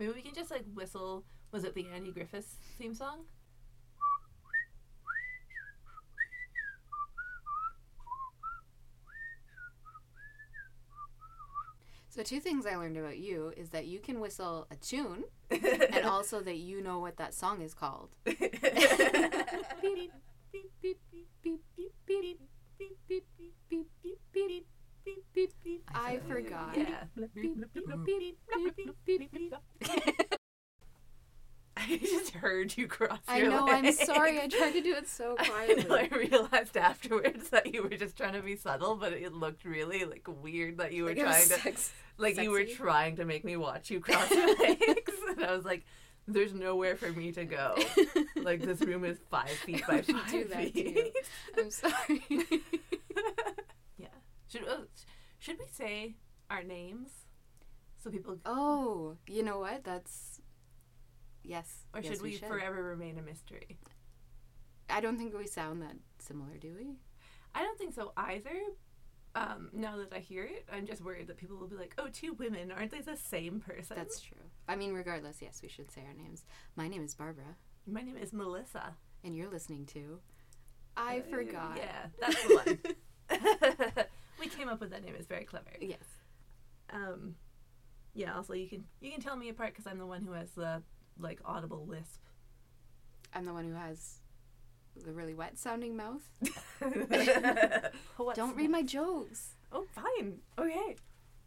Maybe we can just like whistle. Was it the Andy Griffith's theme song? So two things I learned about you is that you can whistle a tune and also that you know what that song is called. I forgot. Yeah. I just heard you cross your legs. I your know, I'm sorry. I tried to do it so I quietly. know. I realized afterwards that you were just trying to be subtle, but it looked really like weird that you were Like trying to, sex- like you were trying to make me watch you cross your legs, and I was like, "There's nowhere for me to go. Like this room is five feet by wouldn't five do that to feet." you. I'm sorry. yeah. Should uh, should we say our names so people, oh, you know what? That's yes. or yes, should we, forever remain a mystery? I don't think we sound that similar, do we? I don't think so either. Um, now that I hear it, I'm just worried that people will be like, "Oh, two women, aren't they the same person?" That's true. I mean, regardless, yes, we should say our names. My name is Barbara, My name is Melissa. and you're listening to. I Uh, forgot. Yeah, that's the one. we came up with that name. It's very clever. Yes. Um, yeah. Also, you can you can tell me apart because I'm the one who has the like audible lisp. I'm the one who has the really wet sounding mouth. Don't read my jokes. Oh, fine. Okay.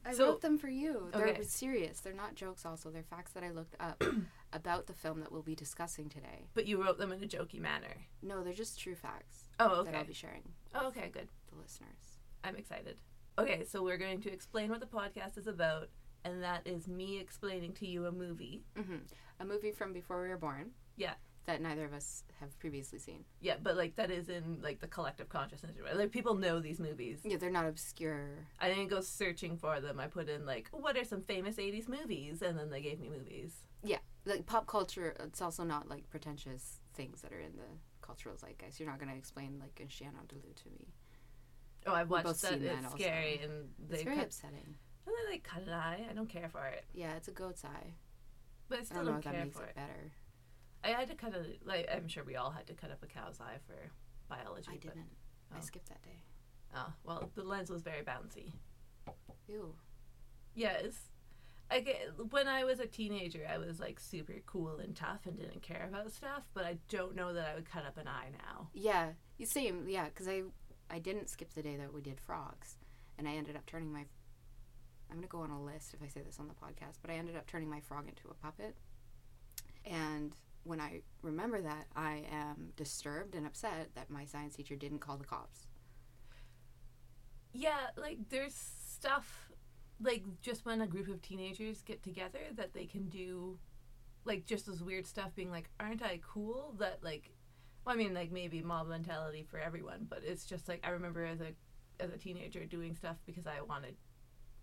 I So- wrote them for you. They're Okay. serious. They're not jokes, also. They're facts that I looked up about the film that we'll be discussing today. But you wrote them in a jokey manner. No, they're just true facts Oh, okay. that I'll be sharing Oh, okay. Good. the listeners. I'm excited. Okay, so we're going to explain what the podcast is about, and that is me explaining to you a movie. hmm A movie from before we were born. Yeah. That neither of us have previously seen. Yeah, but like that is in like the collective consciousness. right? Like people know these movies. Yeah, they're not obscure. I didn't go searching for them. I put in like, what are some famous '80s movies, and then they gave me movies. Yeah, like pop culture. It's also not like pretentious things that are in the cultural zeitgeist. You're not going to explain like Andalou to me. Oh, I've watched that. seen that It's also. scary, and they It's very cut. upsetting. and they like cut an eye. I don't care for it, Yeah, it's a goat's eye. but I I still don't know don't, if that care makes for it it. better. I had to cut a like. I'm sure we all had to cut up a cow's eye for biology. I didn't. I oh. skipped that day. Oh well, the lens was very bouncy. Ew. Yes. I get, when I was a teenager, I was like super cool and tough and didn't care about stuff, but I don't know that I would cut up an eye now. Yeah, you same. Yeah, because I I didn't skip the day that we did frogs, and I ended up turning my. I'm gonna go on a list if I say this on the podcast, but I ended up turning my frog into a puppet. And when I remember that, I am disturbed and upset that my science teacher didn't call the cops. Yeah, like there's stuff like just when a group of teenagers get together that they can do like just this weird stuff being like, aren't I cool? That like well, I mean like maybe mob mentality for everyone, but it's just like I remember as a as a teenager doing stuff because I wanted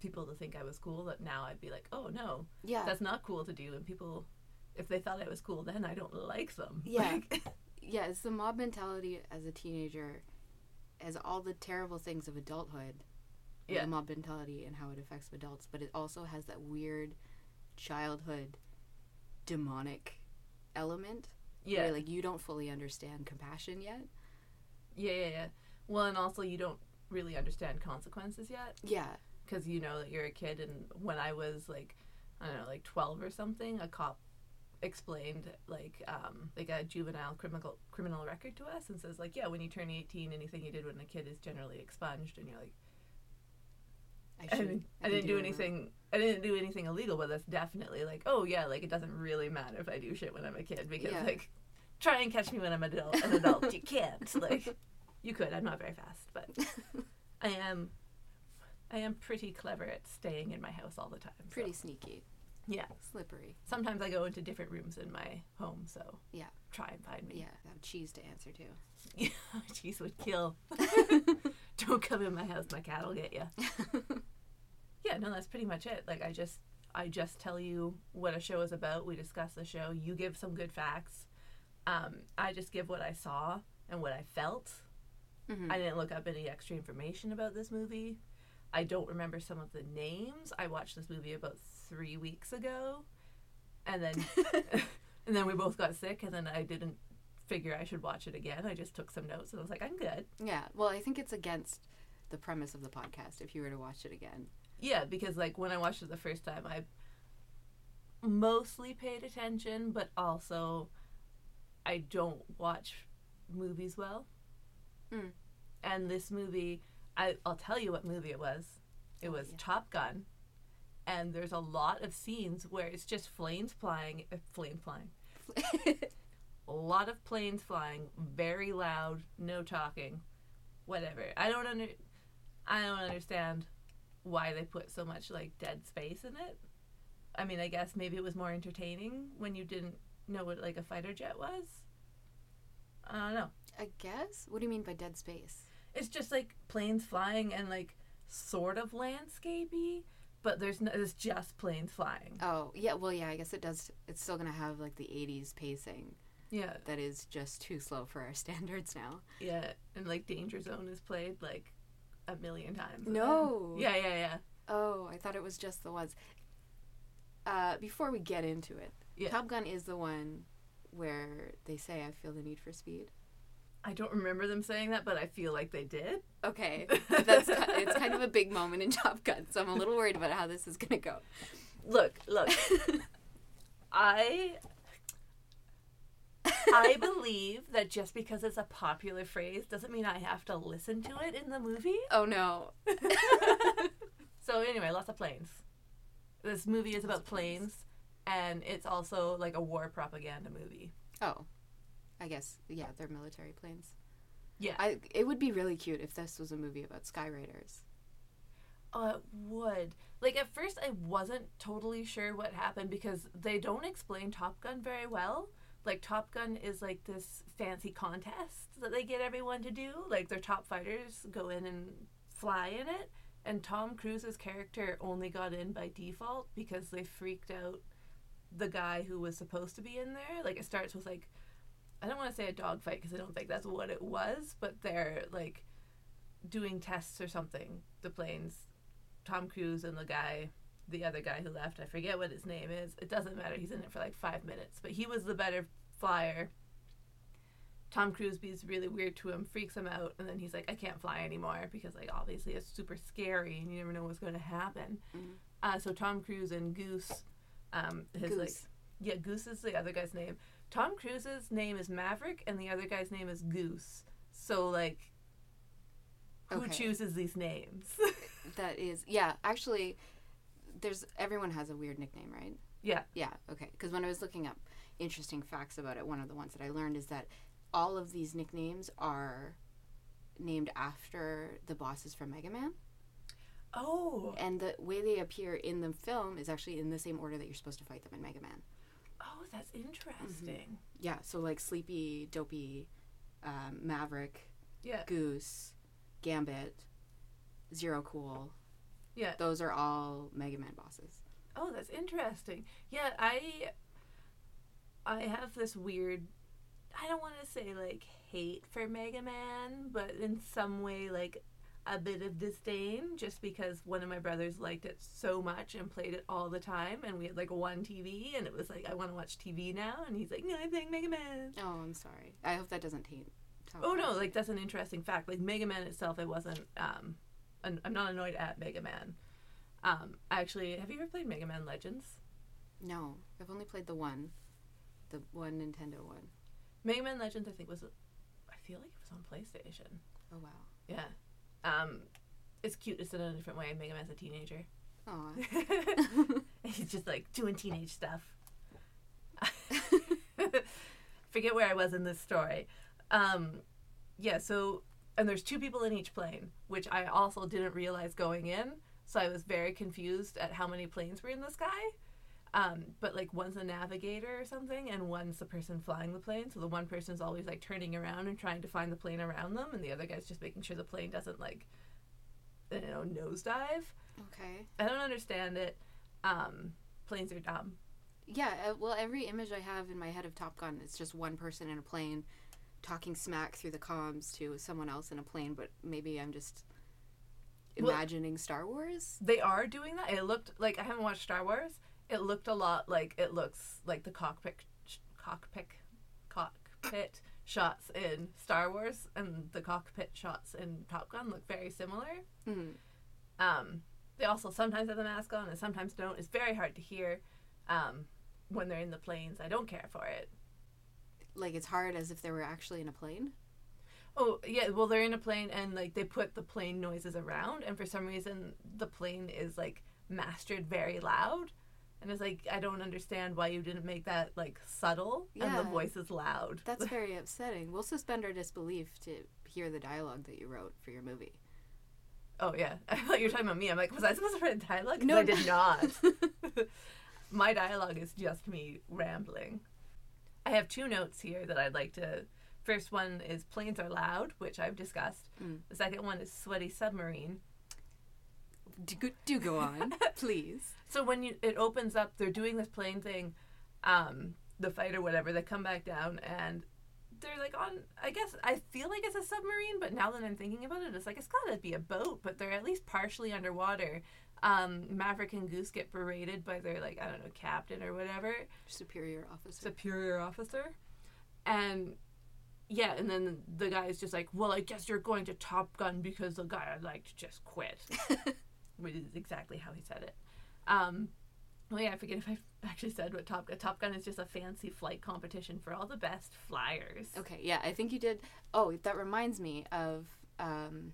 people to think I was cool that now I'd be like, Oh no, Yeah, that's not cool to do and people if they thought I was cool then I don't like them. Yeah. Like, yeah, it's the mob mentality as a teenager, as all the terrible things of adulthood. Yeah. The mob mentality and how it affects adults, but it also has that weird childhood demonic element yeah. where like you don't fully understand compassion yet. Yeah, yeah, yeah. Well, and also you don't really understand consequences yet Yeah. because you know that you're a kid. And when I was like, I don't know, like 12 or something, a cop explained like um like a juvenile criminal criminal record to us and says like yeah when you turn 18 anything you did when a kid is generally expunged and you're like I, I should- didn't, I I didn't do a- anything I didn't do anything illegal but that's definitely like oh yeah like it doesn't really matter if I do shit when I'm a kid because Yeah. like try and catch me when I'm an adult an adult you can't like you could I'm not very fast but I am I am pretty clever at staying in my house all the time. so- Pretty sneaky. Yeah. Slippery. Sometimes I go into different rooms in my home, so Yeah. try and find me. Yeah. I have cheese to answer to. Yeah. Cheese would kill. Don't come in my house, my cat will get you. Yeah, no, that's pretty much it. Like I just I just tell you what a show is about. We discuss the show. You give some good facts. Um, I just give what I saw and what I felt. Mhm. I didn't look up any extra information about this movie. I don't remember some of the names. I watched this movie about three weeks ago, and then and then we both got sick, and then I didn't figure I should watch it again. I just took some notes, and I was like, I'm good. Yeah. Well, I think it's against the premise of the podcast if you were to watch it again. Yeah, because like when I watched it the first time, I mostly paid attention, but also I don't watch movies well. Mm. And this movie, I, I'll tell you what movie it was. It Oh, was yeah. Top Gun. And there's a lot of scenes where it's just flames flying, uh, flame flying. A lot of planes flying, very loud, no talking, whatever. I don't under, I don't understand why they put so much like dead space in it. I mean, I guess maybe it was more entertaining when you didn't know what like a fighter jet was. I don't know. I guess. What do you mean by dead space? It's just like planes flying and like sort of landscapey, but there's no, it's just planes flying. Oh, yeah. Well, yeah. I guess it does. It's still gonna have like the '80s pacing Yeah, that is just too slow for our standards now. yeah, and like Danger Zone is played like a million times. No. Yeah, yeah, yeah. Oh, I thought it was just the ones. Uh, before we get into it, Yeah. Top Gun is the one where they say, "I feel the need for speed." I don't remember them saying that, but I feel like they did. Okay, that's it's kind of a big moment in Top Gun, so I'm a little worried about how this is gonna go. Look, look. I I believe that just because it's a popular phrase doesn't mean I have to listen to it in the movie. oh no. So anyway, lots of planes. This movie is about planes. And it's also like a war propaganda movie. Oh, I guess yeah, they're military planes. Yeah. I it would be really cute if this was a movie about sky raiders. Uh, it would. Like, at first, I wasn't totally sure what happened because they don't explain Top Gun very well. Like, Top Gun is like this fancy contest that they get everyone to do. Like, their top fighters go in and fly in it. And Tom Cruise's character only got in by default because they freaked out the guy who was supposed to be in there. Like, it starts with, like, I don't want to say a dogfight because I don't think that's what it was, but they're, like, doing tests or something. The planes Tom Cruise and the guy, the other guy who left, I forget what his name is. It doesn't matter. He's in it for like five minutes, but he was the better flyer. Tom Cruise be's really weird to him, freaks him out, and then he's like, I can't fly anymore because like obviously it's super scary and you never know what's going to happen. Mhm. Uh, so Tom Cruise and Goose, um, his like yeah, Goose is the other guy's name. Tom Cruise's name is Maverick, and the other guy's name is Goose. So like, who Okay. chooses these names? That is yeah. Actually, there's everyone has a weird nickname, right? yeah. Yeah, okay. Because when I was looking up interesting facts about it, one of the ones that I learned is that all of these nicknames are named after the bosses from Mega Man. Oh. And the way they appear in the film is actually in the same order that you're supposed to fight them in Mega Man. Oh, that's interesting. Yeah, so like Sleepy, Dopey, um, Maverick, Yeah. Goose, Gambit, Zero Cool. Yeah. Those are all Mega Man bosses. Oh, that's interesting. Yeah, I I have this weird I don't want to say like hate for Mega Man, but in some way like a bit of disdain just because one of my brothers liked it so much and played it all the time and we had like one TV and it was like I want to watch TV now and he's like no I'm playing Mega Man. Oh, I'm sorry. I hope that doesn't taint. Oh no, like that's an interesting fact. Like Mega Man itself I wasn't um an- I'm not annoyed at Mega Man. Um actually, have you ever played Mega Man Legends? No, I've only played the one, the one Nintendo one. Mega Man Legends, I think was, I feel like it was on PlayStation. Oh wow. Yeah, um, it's cute. It's in a different way. Mega Man's a teenager. Oh. He's just like doing teenage stuff. Forget where I was in this story. Um, yeah. So, and there's two people in each plane, which I also didn't realize going in. So I was very confused at how many planes were in the sky. Um, but like one's a navigator or something, and one's the person flying the plane. So the one person's always like turning around and trying to find the plane around them, and the other guy's just making sure the plane doesn't like, you know, nosedive. okay. I don't understand it. Um, planes are dumb. Yeah. Uh, well, every image I have in my head of Top Gun, it's just one person in a plane, talking smack through the comms to someone else in a plane. But maybe I'm just Well- imagining Star Wars. They are doing that. It looked like I haven't watched Star Wars. It looked a lot like it looks like the cockpit cockpit cockpit shots in Star Wars and the cockpit shots in Top Gun look very similar. Mhm. Um, they also sometimes have the mask on and sometimes don't. It's very hard to hear um, when they're in the planes. I don't care for it. Like it's hard as if they were actually in a plane. Oh yeah, well they're in a plane and like they put the plane noises around, and for some reason the plane is like mastered very loud, and it's like I don't understand why you didn't make that like subtle and the voice is loud. That's very upsetting. We'll suspend our disbelief to hear the dialogue that you wrote for your movie. oh yeah, I thought you were talking about me. I'm like, was I supposed to write dialogue? No. I did not. My dialogue is just me rambling. I have two notes here that I'd like to. First one is planes are loud, which I've discussed. Mm. The second one is sweaty submarine. Do, go- do go on, please. So when you it opens up, they're doing this plane thing, um, the fight or whatever. They come back down and they're like on. I guess I feel like it's a submarine, but now that I'm thinking about it, it's like it's gotta be a boat. But they're at least partially underwater. Um, Maverick and Goose get berated by their like I don't know captain or whatever Superior officer. superior officer, and yeah, and then the guy's just like, well, I guess you're going to Top Gun because the guy I liked just quit which is exactly how he said it. Um, well, yeah, I forget if I actually said what Top Gun. Top Gun is just a fancy flight competition for all the best flyers. Okay, yeah, I think you did. Oh, that reminds me of um,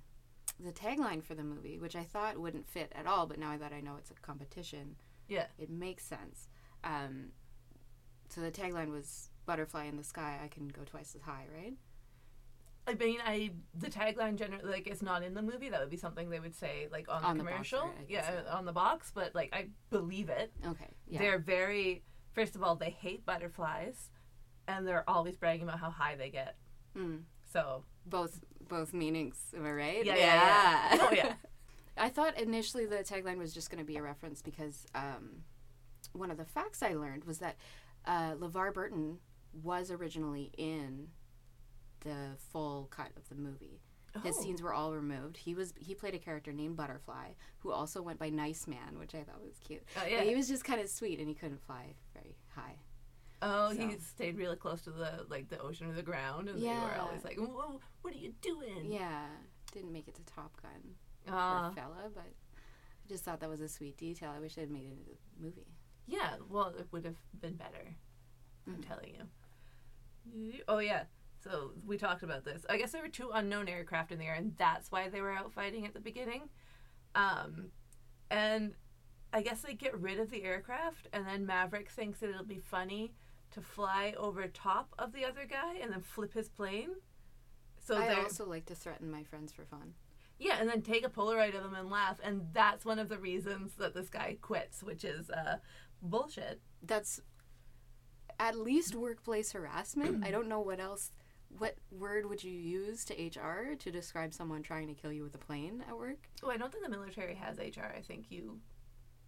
the tagline for the movie, which I thought wouldn't fit at all, but now that I know it's a competition, Yeah. it makes sense. Um, so the tagline was "Butterfly in the sky, I can go twice as high," right? I mean, I the tagline generally like it's not in the movie. That would be something they would say like on, On the commercial, I yeah, yeah. on the box. But like I believe it. Okay, yeah. They're very. First of all, they hate butterflies, and they're always bragging about how high they get. Mm. So both both meanings, am I right? yeah, yeah, yeah. oh yeah. I thought initially the tagline was just going to be a reference because um, one of the facts I learned was that uh, LeVar Burton was originally in the full cut of the movie. His Oh. scenes were all removed. He was he played a character named Butterfly who also went by Nice Man, which I thought was cute. Oh, But yeah. he was just kind of sweet and he couldn't fly very high. Oh, So- he stayed really close to the like the ocean or the ground, and they were always like, "Whoa, what are you doing?" Yeah, didn't make it to Top Gun. Poor fella, but I just thought that was a sweet detail. I wish had made it into the movie. Yeah, well, it would have been better. I'm Mhm. telling you. Oh yeah. So we talked about this. I guess there were two unknown aircraft in the air, and that's why they were out fighting at the beginning. Um, and I guess they get rid of the aircraft, and then Maverick thinks that it'll be funny to fly over top of the other guy and then flip his plane. So I also like to threaten my friends for fun. yeah, and then take a Polaroid of them and laugh, and that's one of the reasons that this guy quits, which is uh, bullshit. That's at least workplace harassment. I don't know what else. What word would you use to HR to describe someone trying to kill you with a plane at work? Oh, I don't think the military has HR. I think you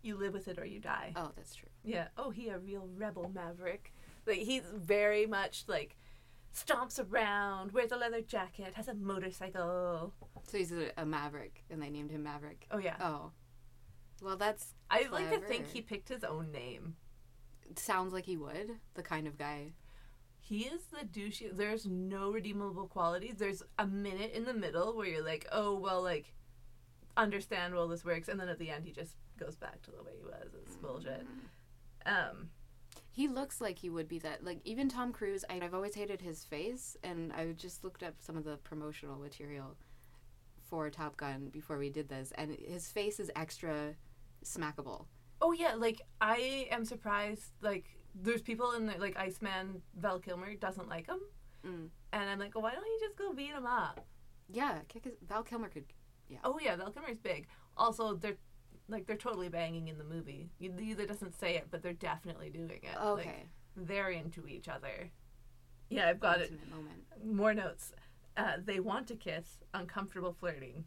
you live with it or you die. Oh, that's true. Yeah. Oh, he a real rebel maverick. Like he's very much like stomps around, wears a leather jacket, has a motorcycle. So he's a, a maverick, and they named him Maverick. Oh yeah. Oh, well, that's I like to think he picked his own name. sounds like he would. The kind of guy. He is the douchey. There's no redeemable qualities. There's a minute in the middle where you're like, oh well, like understand well this works, and then at the end he just goes back to the way he was. It's bullshit. Um. He looks like he would be that. Like even Tom Cruise, I, I've always hated his face, and I just looked up some of the promotional material for Top Gun before we did this, and his face is extra smackable. Oh yeah, like I am surprised. Like there's people in there, like Iceman Val Kilmer doesn't like him, Mm. and I'm like, well, why don't you just go beat him up? Yeah, kick his, Val Kilmer could. Yeah. Oh yeah, Val Kilmer's big. Also, they're like they're totally banging in the movie. He either doesn't say it, but they're definitely doing it. Okay, Like, they're into each other. Yeah, I've got it. moment. More notes. Uh, they want to kiss. Uncomfortable flirting.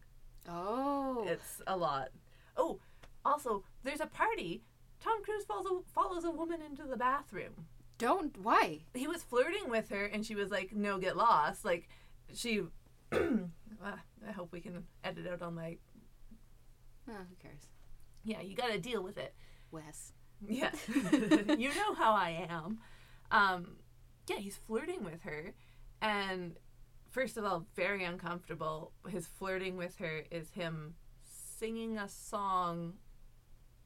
Oh, It's a lot. Oh, also, there's a party. Tom Cruise follows a, follows a woman into the bathroom. don't why? he was flirting with her and she was like no get lost like she Ah, i hope we can edit out on my Oh, who cares? yeah you gotta deal with it Wes. Yeah. you know how I am. Um, yeah, he's flirting with her. And first of all, very uncomfortable. His flirting with her is him singing a song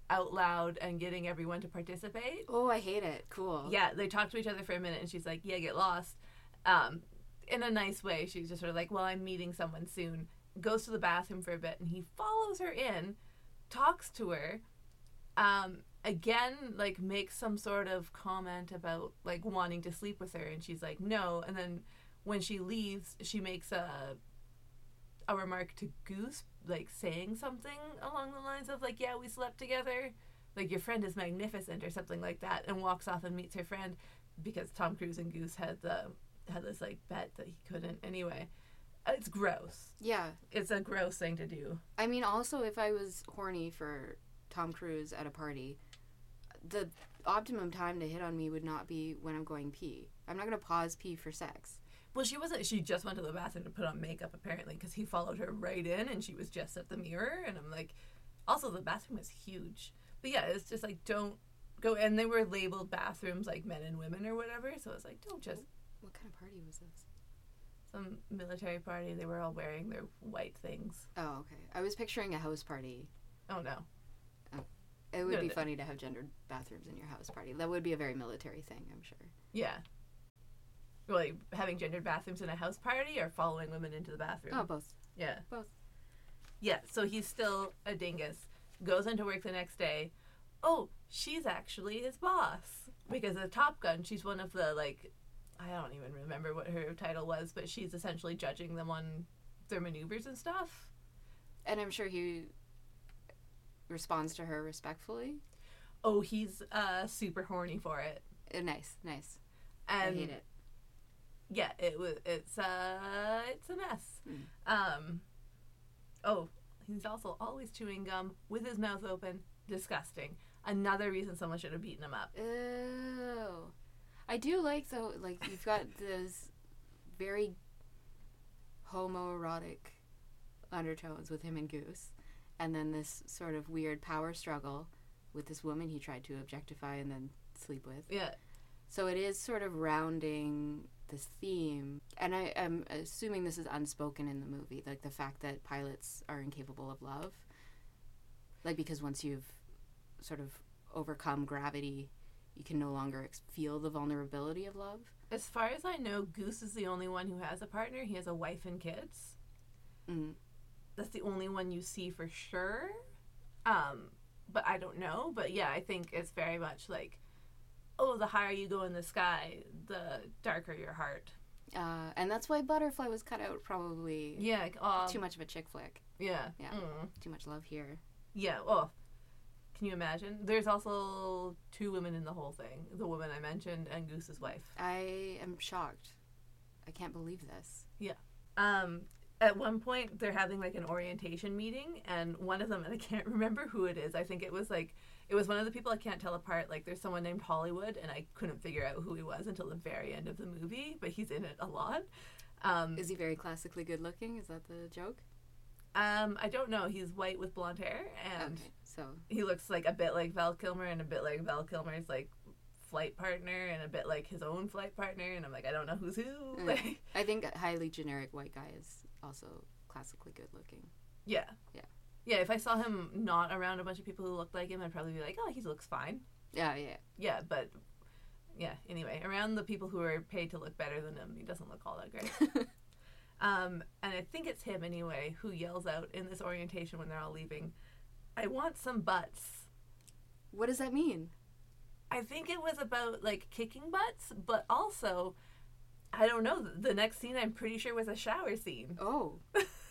out loud and getting everyone to participate. Oh, I hate it. Cool. Yeah, they talk to each other for a minute and she's like, Yeah, get lost. Um, in a nice way. She's just sort of like, Well, I'm meeting someone soon. Goes to the bathroom for a bit and he follows her in, talks to her, um, again, like makes some sort of comment about like wanting to sleep with her and she's like, No, and then when she leaves, she makes a a remark to Goose, like saying something along the lines of like, "Yeah, we slept together, like your friend is magnificent" or something like that, and walks off and meets her friend because Tom Cruise and Goose had the had this like bet that he couldn't anyway. It's gross. Yeah. It's a gross thing to do. I mean, also, if I was horny for Tom Cruise at a party, the optimum time to hit on me would not be when I'm going pee. I'm not going to pause pee for sex. Well, she wasn't. She just went to the bathroom to put on makeup, apparently, because he followed her right in, and she was just at the mirror. And I'm like, also the bathroom is huge. But yeah, it's just like don't go. And they were labeled bathrooms like men and women or whatever. So it's like don't just What kind of party was this? some military party. They were all wearing their white things. Oh, okay. I was picturing a house party. Oh no. Oh. It would No, be no. funny to have gendered bathrooms in your house party. That would be a very military thing, I'm sure. Yeah. Like having gendered bathrooms in a house party or following women into the bathroom. Oh, both. Yeah. Both. Yeah, so he's still a dingus. Goes into work the next day. Oh, she's actually his boss. Because of Top Gun, she's one of the, like, I don't even remember what her title was, but she's essentially judging them on their maneuvers and stuff. And I'm sure he responds to her respectfully. Oh, he's uh, super horny for it. Uh, nice, nice. And I hate it. Yeah, it was. It's uh, it's a mess. Hmm. Um, oh, he's also always chewing gum with his mouth open. Disgusting. Another reason someone should have beaten him up. Ew. I do like though, like you've got those very homoerotic undertones with him and Goose, and then this sort of weird power struggle with this woman he tried to objectify and then sleep with. Yeah, So it is sort of rounding this theme, and I am assuming this is unspoken in the movie, like the fact that pilots are incapable of love, like because once you've sort of overcome gravity, you can no longer ex- feel the vulnerability of love. As far as I know, Goose is the only one who has a partner. He has a wife and kids. Mm. That's the only one you see for sure. Um, but I don't know. But yeah, I think it's very much like, oh, the higher you go in the sky, the darker your heart. Uh, and that's why Butterfly was cut out. Probably Yeah. Um, too much of a chick flick. Yeah. Yeah. Mm. Too much love here. Yeah. Oh, can you imagine? There's also two women in the whole thing. The woman I mentioned and Goose's wife. I am shocked. I can't believe this. um at one point they're having like an orientation meeting and one of them and i can't remember who it is i think it was like it was one of the people i can't tell apart like there's someone named hollywood and i couldn't figure out who he was until the very end of the movie but he's in it a lot um, Is he very classically good looking? Is that the joke? um i don't know he's white with blonde hair and Okay, so he looks like a bit like val kilmer and a bit like val kilmer's like flight partner and a bit like his own flight partner and i'm like i don't know who's who Mm. like I think a highly generic white guy is also classically good looking. Yeah. Yeah. Yeah, if I saw him not around a bunch of people who looked like him, I'd probably be like, oh, he looks fine. Yeah, yeah. Yeah, but yeah, anyway, around the people who are paid to look better than him, he doesn't look all that great. um, and I think it's him anyway who yells out in this orientation when they're all leaving, I want some butts. what does that mean? I think it was about like kicking butts, but also, I don't know, the next scene I'm pretty sure was a shower scene. Oh,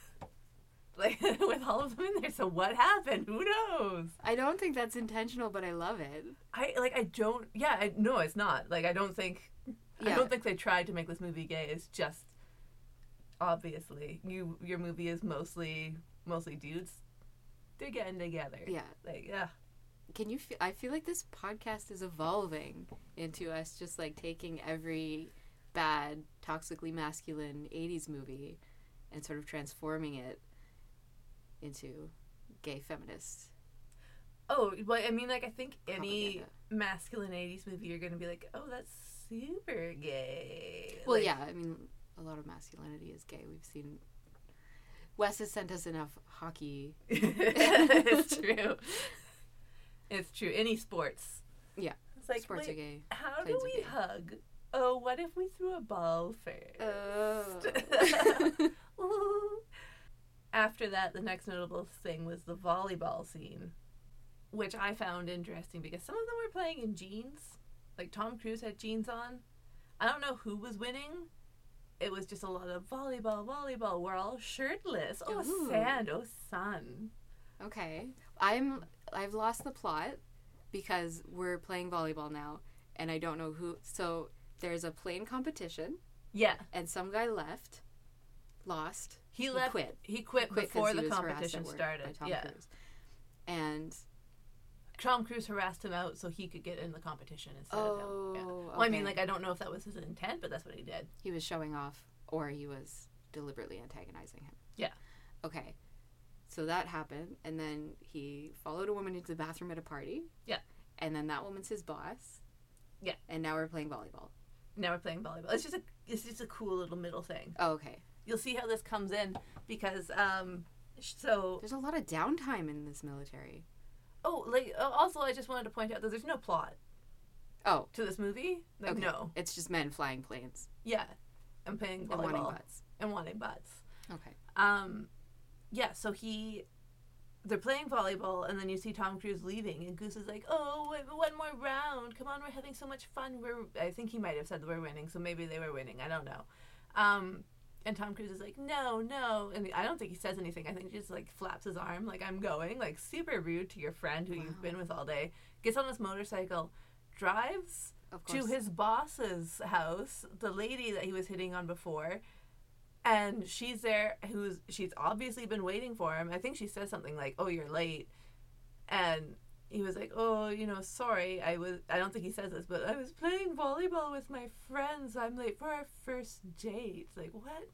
Like, with all of them in there. So what happened? Who knows? I don't think that's intentional, but I love it. I like I don't yeah, I no it's not. Like I don't think I don't think they tried to make this movie gay. It's just obviously you your movie is mostly mostly dudes. They're getting together. Yeah. Like yeah. Can you? Feel, I feel like this podcast is evolving into us just like taking every bad, toxically masculine '80s movie and sort of transforming it into gay feminists. Oh, well, I mean, like I think any Propaganda. masculine '80s movie, you're gonna be like, oh, that's super gay. Well, Like, yeah, I mean, a lot of masculinity is gay. We've seen. Wes has sent us enough hockey. it's true. It's true. Any sports. Yeah. It's like, Sports wait, are gay. how do planes we hug? Oh, what if we threw a ball first? Oh. After that, the next notable thing was the volleyball scene, which I found interesting because some of them were playing in jeans. Like Tom Cruise had jeans on. I don't know who was winning. It was just a lot of volleyball, volleyball. We're all shirtless. Oh, Ooh. sand. Oh, sun. okay. I'm. I've lost the plot because we're playing volleyball now, and I don't know who. So there's a plane competition, Yeah, and some guy left, lost, he He left. quit. He quit, quit before he the was harassed at competition started. yeah, Cruise. And Tom Cruise harassed him out so he could get in the competition instead of him. oh, Yeah. Well, I mean, oh, like I don't know if that was his intent, but that's what he did. he was showing off, or he was deliberately antagonizing him. Yeah. Okay. So that happened, and then he followed a woman into the bathroom at a party. Yeah. And then that woman's his boss. Yeah. And now we're playing volleyball. Now we're playing volleyball. It's just a it's just a cool little middle thing. Oh, okay. You'll see how this comes in because um so There's a lot of downtime in this military. oh like uh, also I just wanted to point out that there's no plot Oh, to this movie. Like okay. no. It's just men flying planes Yeah. I'm playing and volleyball wanting butts. and wanting butts. Okay. Um yeah, so he they're playing volleyball and then you see Tom Cruise leaving and Goose is like, "Oh, wait, one more round. Come on, we're having so much fun. We're I think he might have said we're winning, so maybe they were winning. I don't know." Um and Tom Cruise is like, "No, no." And I don't think he says anything. I think he just like flaps his arm like, "I'm going." Like super rude to your friend who Wow. you've been with all day. Gets on his motorcycle, drives to his boss's house, the lady that he was hitting on before, and she's there. Who's she's obviously been waiting for him. I think she says something like, "Oh, you're late," and he was like, "Oh, you know, sorry. I was. I don't think he says this, but I was playing volleyball with my friends. I'm late for our first date." Like what?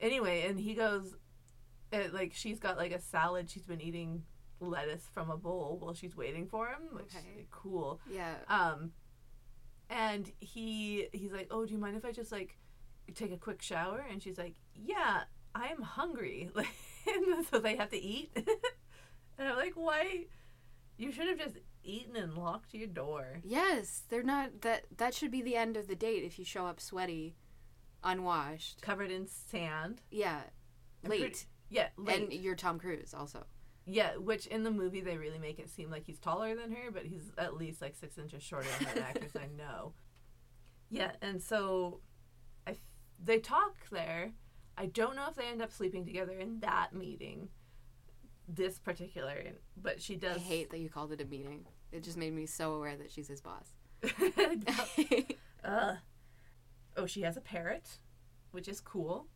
Anyway, and he goes, it, like she's got like a salad. She's been eating lettuce from a bowl while she's waiting for him, which Okay. cool. yeah. Um, and he he's like, "Oh, do you mind if I just like take a quick shower?" And she's like, "Yeah, I'm hungry." Like, so they have to eat. and I'm like, "Why? You should have just eaten and locked your door." Yes, they're not that that should be the end of the date if you show up sweaty, unwashed. Covered in sand. Yeah. Late. pretty- Yeah, late. And you're Tom Cruise also. yeah, which in the movie they really make it seem like he's taller than her, but he's at least like six inches shorter than an actress I know. Yeah, and so I f- they talk there. I don't know if they end up sleeping together in that meeting, this particular, but she does. I hate that you called it a meeting. It just made me so aware that she's his boss. uh, oh, she has a parrot, which is cool.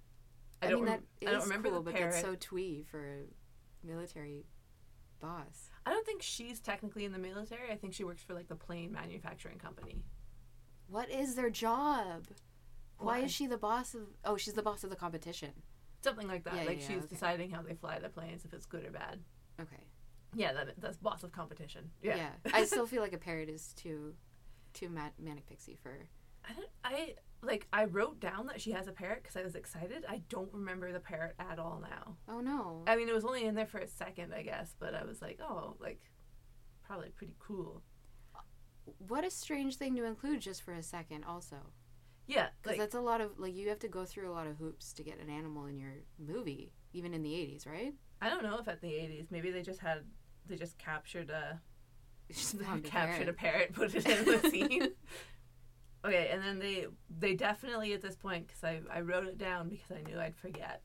I, I, don't. mean rem- that is I don't remember cool, the but parrot. that's so twee for a military boss. I don't think she's technically in the military. I think she works for like the plane manufacturing company. What is their job? Why, Why? is she the boss of? Oh, she's the boss of the competition. Something like that. Yeah, like yeah, she's okay. deciding how they fly the planes, if it's good or bad. Okay. Yeah, that, that's boss of competition. Yeah. I still feel like a parrot is too, too ma- manic pixie for. I don't. I like. I wrote down that she has a parrot because I was excited. I don't remember the parrot at all now. Oh no. I mean, it was only in there for a second, I guess, but I was like, oh, like, probably pretty cool. What a strange thing to include just for a second. Also, Yeah, because like, that's a lot of like you have to go through a lot of hoops to get an animal in your movie, even in the '80s, right? I don't know if at the '80s maybe they just had they just captured a just captured a parrot. parrot, put it in the scene. okay, and then they they definitely at this point because I I wrote it down because I knew I'd forget.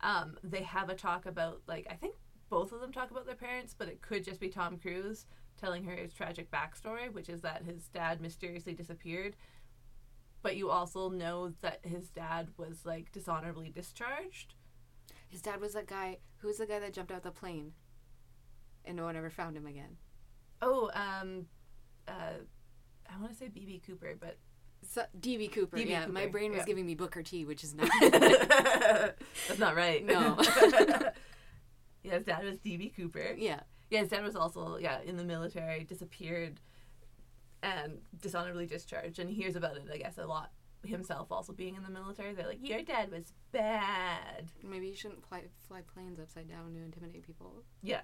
Um, they have a talk about like I think both of them talk about their parents, but it could just be Tom Cruise telling her his tragic backstory, which is that his dad mysteriously disappeared. But you also know that his dad was like dishonorably discharged. His dad was that guy. Who was the guy that jumped out the plane, and no one ever found him again? Oh, um, uh, I want to say BB Cooper, but So, DB Cooper. D.B. yeah, my brain was yeah. giving me Booker T, which is not. That's not right. No. yeah, his dad was DB Cooper. yeah. Yeah, his dad was also yeah in the military, disappeared, and dishonorably discharged. And he hears about it, I guess, a lot himself. Also being in the military, they're like, your dad was bad. Maybe you shouldn't fly, fly planes upside down to intimidate people. Yeah,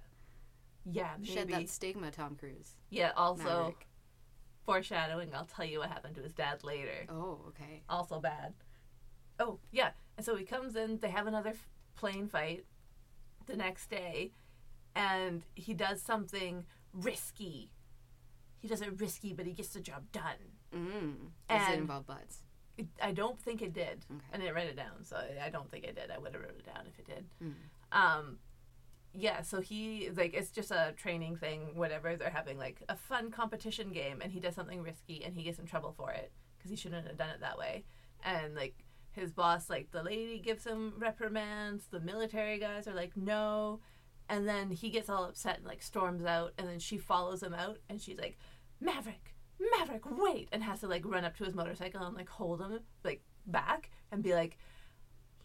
yeah, maybe. Shed that stigma, Tom Cruise. yeah. Also, Maverick. foreshadowing. I'll tell you what happened to his dad later. Oh, okay. also bad. Oh, yeah. And so he comes in, they have another f- plane fight the next day, and he does something risky. He does it risky, but he gets the job done. Mm. Does it involve butts? It, I don't think it did. Okay. I didn't write it down, so I, I don't think it did. I would have wrote it down if it did. Mm. Um, yeah, so he like it's just a training thing, whatever. They're having like a fun competition game, and he does something risky, and he gets in trouble for it because he shouldn't have done it that way. And like his boss, like the lady gives him reprimands. The military guys are like no, and then he gets all upset and like storms out, and then she follows him out, and she's like, Maverick, Maverick, wait, and has to like run up to his motorcycle and like hold him like back and be like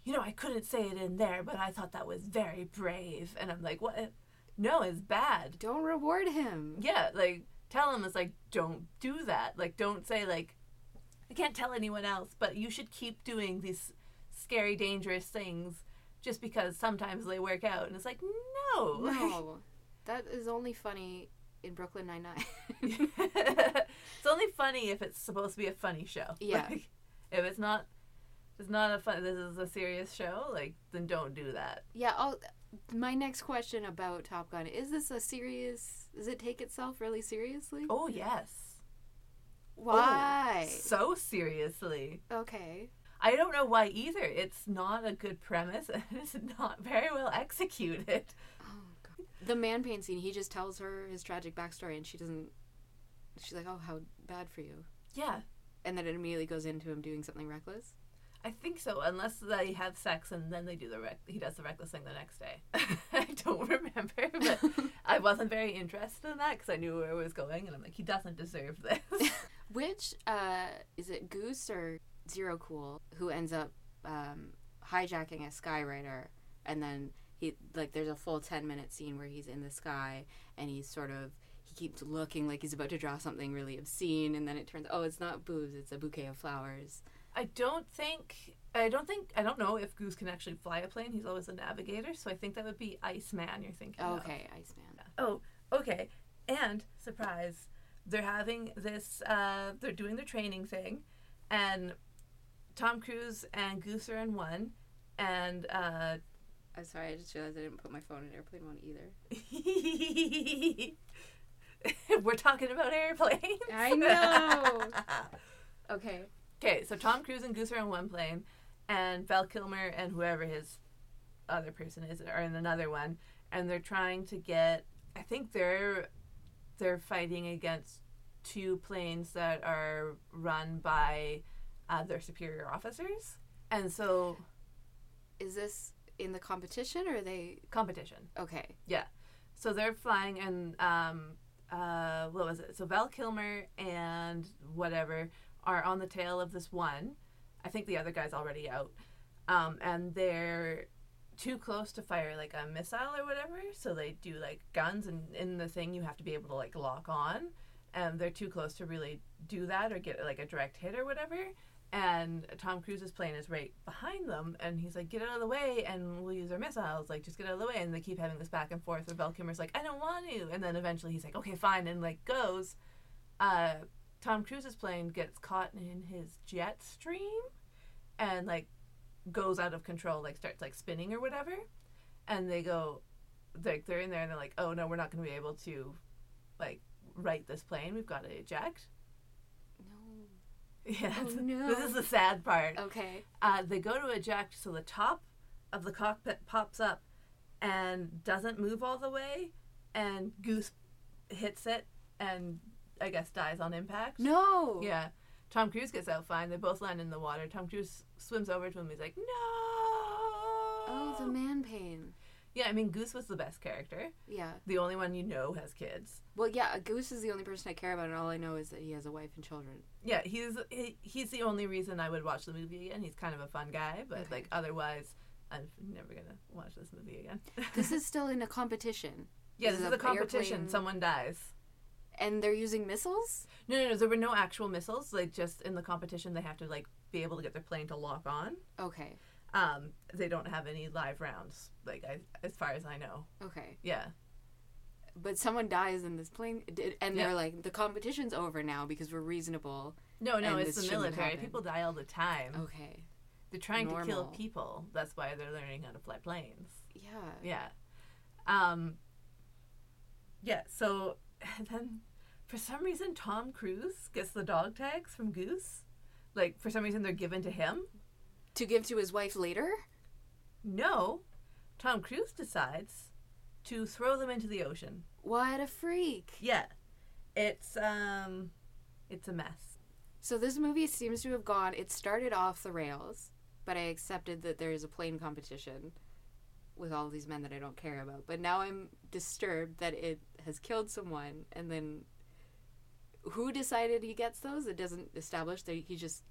you know, I couldn't say it in there, but I thought that was very brave. And I'm like, what? No, it's bad. Don't reward him. Yeah, like, tell him it's like, don't do that. Like, don't say, like, I can't tell anyone else, but you should keep doing these scary, dangerous things just because sometimes they work out. And it's like, no. No. that is only funny in Brooklyn Nine-Nine. it's only funny if it's supposed to be a funny show. Yeah. Like, if it's not, if it's not a fun. This is a serious show. Like, then don't do that. yeah, I'll, my next question about Top Gun, is this a serious, does it take itself really seriously? Oh yes. Why? Oh, so seriously. Okay. I don't know why either. It's not a good premise and it's not very well executed. The man pain scene, he just tells her his tragic backstory and she doesn't, she's like, oh, how bad for you. Yeah, And then it immediately goes into him doing something reckless. I think so. Unless they have sex and then they do the rec- he does the reckless thing the next day. I don't remember, but I wasn't very interested in that because I knew where it was going, and I'm like, he doesn't deserve this. Which, uh, is it Goose or Zero Cool who ends up um, hijacking a skywriter and then he, like, there's a full 10 minute scene where he's in the sky and he's sort of, he keeps looking like he's about to draw something really obscene and then it turns, oh, it's not boobs, it's a bouquet of flowers. I don't think. I don't think. I don't know if Goose can actually fly a plane. He's always a navigator, so I think that would be Iceman. You're thinking. of. Okay, Iceman. Oh, okay. And surprise, they're having this. Uh, they're doing their training thing, and Tom Cruise and Goose are in one, and uh, I'm sorry, I just realized I didn't put my phone in airplane mode either. we're talking about airplanes. I know. Okay. Okay, so Tom Cruise and Goose are on one plane, and Val Kilmer and whoever his other person is are in another one, and they're trying to get. I think they're they're fighting against two planes that are run by uh, their superior officers, and so Is this in the competition or are they. competition. Okay. Yeah. So they're flying, and um, uh, what was it? So Val Kilmer and whatever are on the tail of this one. I think the other guy's already out, um, and they're too close to fire like a missile or whatever. So they do like guns, and in the thing you have to be able to like lock on, and they're too close to really do that or get like a direct hit or whatever. And Tom Cruise's plane is right behind them, and he's like, "Get out of the way, and we'll use our missiles. Like, just get out of the way." And they keep having this back and forth. Where Val Kilmer's like, "I don't want to," and then eventually he's like, "Okay, fine," and like goes. Uh, Tom Cruise's plane gets caught in his jet stream, and like goes out of control, like starts like spinning or whatever. And they go, like they're in there, and they're like, "Oh no, we're not going to be able to, like, right this plane. We've got to eject." Yeah, Oh, no. this is the sad part. Okay. Uh, they go to eject, so the top of the cockpit pops up and doesn't move all the way, and Goose hits it and I guess dies on impact. No. Yeah. Tom Cruise gets out fine. They both land in the water. Tom Cruise swims over to him. He's like, "No." Oh, the man pain. Yeah, I mean, Goose was the best character. Yeah. The only one you know has kids. Well, yeah, Goose is the only person I care about, and all I know is that he has a wife and children. Yeah, he's he, he's the only reason I would watch the movie again. He's kind of a fun guy, but Okay. like otherwise, I'm never gonna watch this movie again. This is still in a competition. Yeah, This this is is a a competition. airplane- Someone dies. And they're using missiles? No, no, no. There were no actual missiles. Like just in the competition, they have to like be able to get their plane to lock on. Okay. Um, they don't have any live rounds. Like I, as far as I know. Okay. Yeah. But someone dies in this plane, and they're like, the competition's over now because we're reasonable. No, no, it's the military. People die all the time. Okay. They're trying to kill people. That's why they're learning how to fly planes. Yeah. Yeah. Um. Yeah. So and then, for some reason, Tom Cruise gets the dog tags from Goose. Like for some reason, they're given to him. To give to his wife later? No, Tom Cruise decides to throw them into the ocean. What a freak. Yeah. It's um, it's a mess. So this movie seems to have gone, it started off the rails, but I accepted that there is a plane competition with all these men that I don't care about. But now I'm disturbed that it has killed someone and then who decided he gets those? It doesn't establish that he just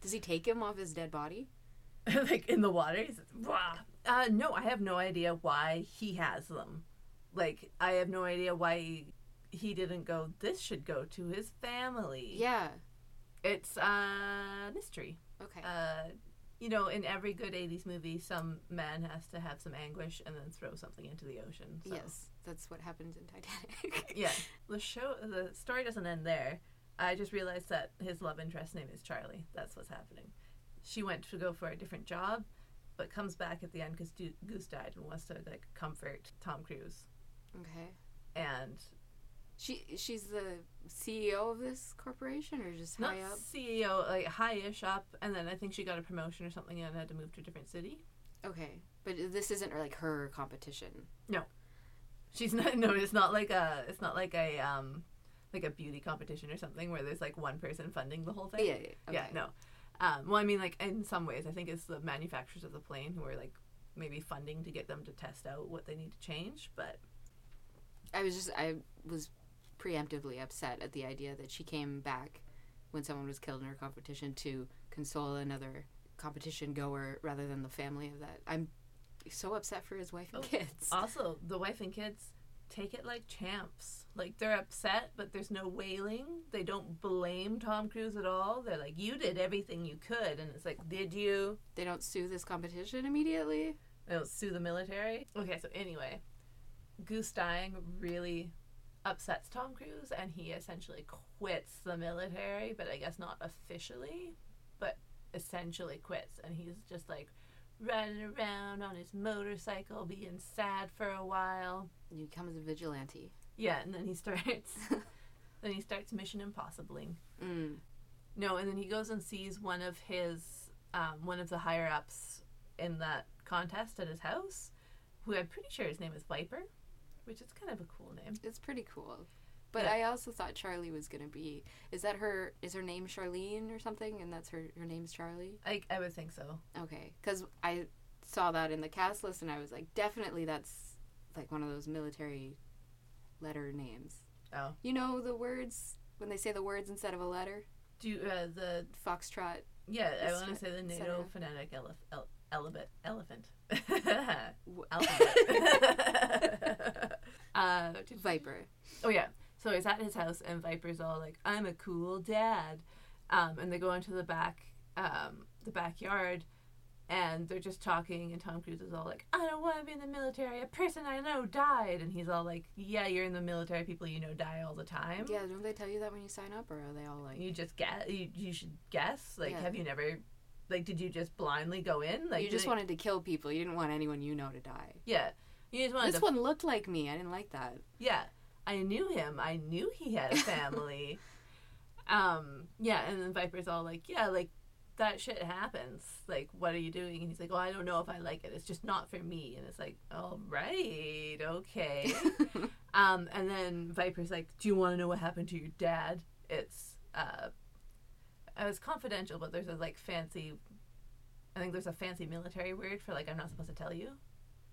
does he take him off his dead body? like in the water. He's. Uh, no, I have no idea why he has them. Like I have no idea why he, he didn't go. This should go to his family. Yeah. It's a mystery. Okay. Uh, you know, in every good '80s movie, some man has to have some anguish and then throw something into the ocean. So. Yes, that's what happens in Titanic. Yeah. The show, the story doesn't end there. I just realized that his love interest name is Charlie. That's what's happening. She went to go for a different job, but comes back at the end because Goose died and wants to like comfort Tom Cruise. okay. And She she's the CEO of this corporation or just high up? CEO, like high-ish up, and then I think she got a promotion or something and had to move to a different city. Okay. But this isn't like her competition. No, She's not. No, it's not like a. It's not like a um, like a beauty competition or something where there's like one person funding the whole thing. Yeah, yeah. Okay. Yeah, no. Um, well, I mean, like in some ways, I think it's the manufacturers of the plane who are like maybe funding to get them to test out what they need to change. But I was just I was preemptively upset at the idea that she came back when someone was killed in her competition to console another competition goer rather than the family of that. I'm so upset for his wife and Oh, kids. also, the wife and kids take it like champs. Like they're upset, but there's no wailing. They don't blame Tom Cruise at all. They're like, "You did everything you could," and it's like, "Did you?" They don't sue this competition immediately. They don't sue the military. Okay, so anyway, Goose dying really upsets Tom Cruise, and he essentially quits the military, but I guess not officially, but essentially quits, and he's just like riding around on his motorcycle, being sad for a while. He becomes a vigilante. Yeah, and then he starts, then he starts Mission Impossibling. Mm. No, and then he goes and sees one of his, um, one of the higher ups in that contest at his house, who I'm pretty sure his name is Viper, which is kind of a cool name. It's pretty cool. But Yeah. I also thought Charlie was gonna be. Is that her? Is her name Charlene or something? And that's her. Her name's Charlie. I, I would think so. Okay, because I saw that in the cast list, and I was like, definitely that's like one of those military letter names. Oh. You know the words when they say the words instead of a letter. Do you, uh, the Foxtrot. yeah? I want to say the NATO phonetic elef- el- elebit elephant. Alphabet. uh, Viper. Oh yeah. So he's at his house and Viper's all like, "I'm a cool dad," um, and they go into the back, um, the backyard, and they're just talking. And Tom Cruise is all like, "I don't want to be in the military. A person I know died," and he's all like, "Yeah, you're in the military. People you know die all the time. Yeah, don't they tell you that when you sign up, or are they all like? You just guess. You, you should guess. Like, Yeah. have you never?" Like, did you just blindly go in? Like, you just wanted to kill people. You didn't want anyone you know to die. yeah. You just wanted This to one looked like me. I didn't like that. Yeah, I knew him. I knew he had a family. um, yeah, and then Viper's all like, "Yeah, like that shit happens. Like, what are you doing?" And he's like, "Oh, I don't know if I like it. It's just not for me." And it's like, "All right, okay." um, and then Viper's like, "Do you want to know what happened to your dad?" It's uh, it was confidential, but there's a like fancy. I think there's a fancy military word for like I'm not supposed to tell you.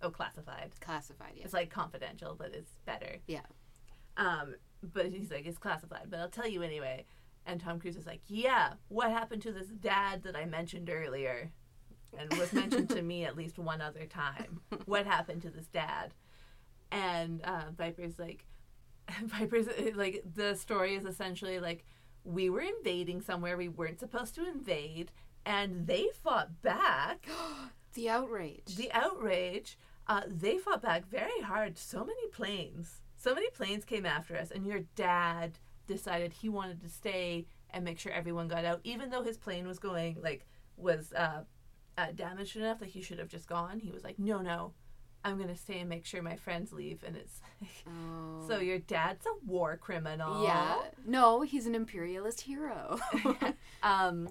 Oh, classified. Classified. Yeah. It's like confidential, but it's better. Yeah. Um, but he's like, it's classified, but I'll tell you anyway. And Tom Cruise is like, yeah, what happened to this dad that I mentioned earlier? And was mentioned to me at least one other time. What happened to this dad? and uh, Viper's like, Viper's like the story is essentially like we were invading somewhere we weren't supposed to invade, and they fought back. the outrage. The outrage. Uh, they fought back very hard. So many planes. So many planes came after us, and your dad decided he wanted to stay and make sure everyone got out, even though his plane was going like was uh, uh, damaged enough that he should have just gone. He was like, no, no, I'm gonna stay and make sure my friends leave. And it's oh. so your dad's a war criminal. yeah. No, he's an imperialist hero. um,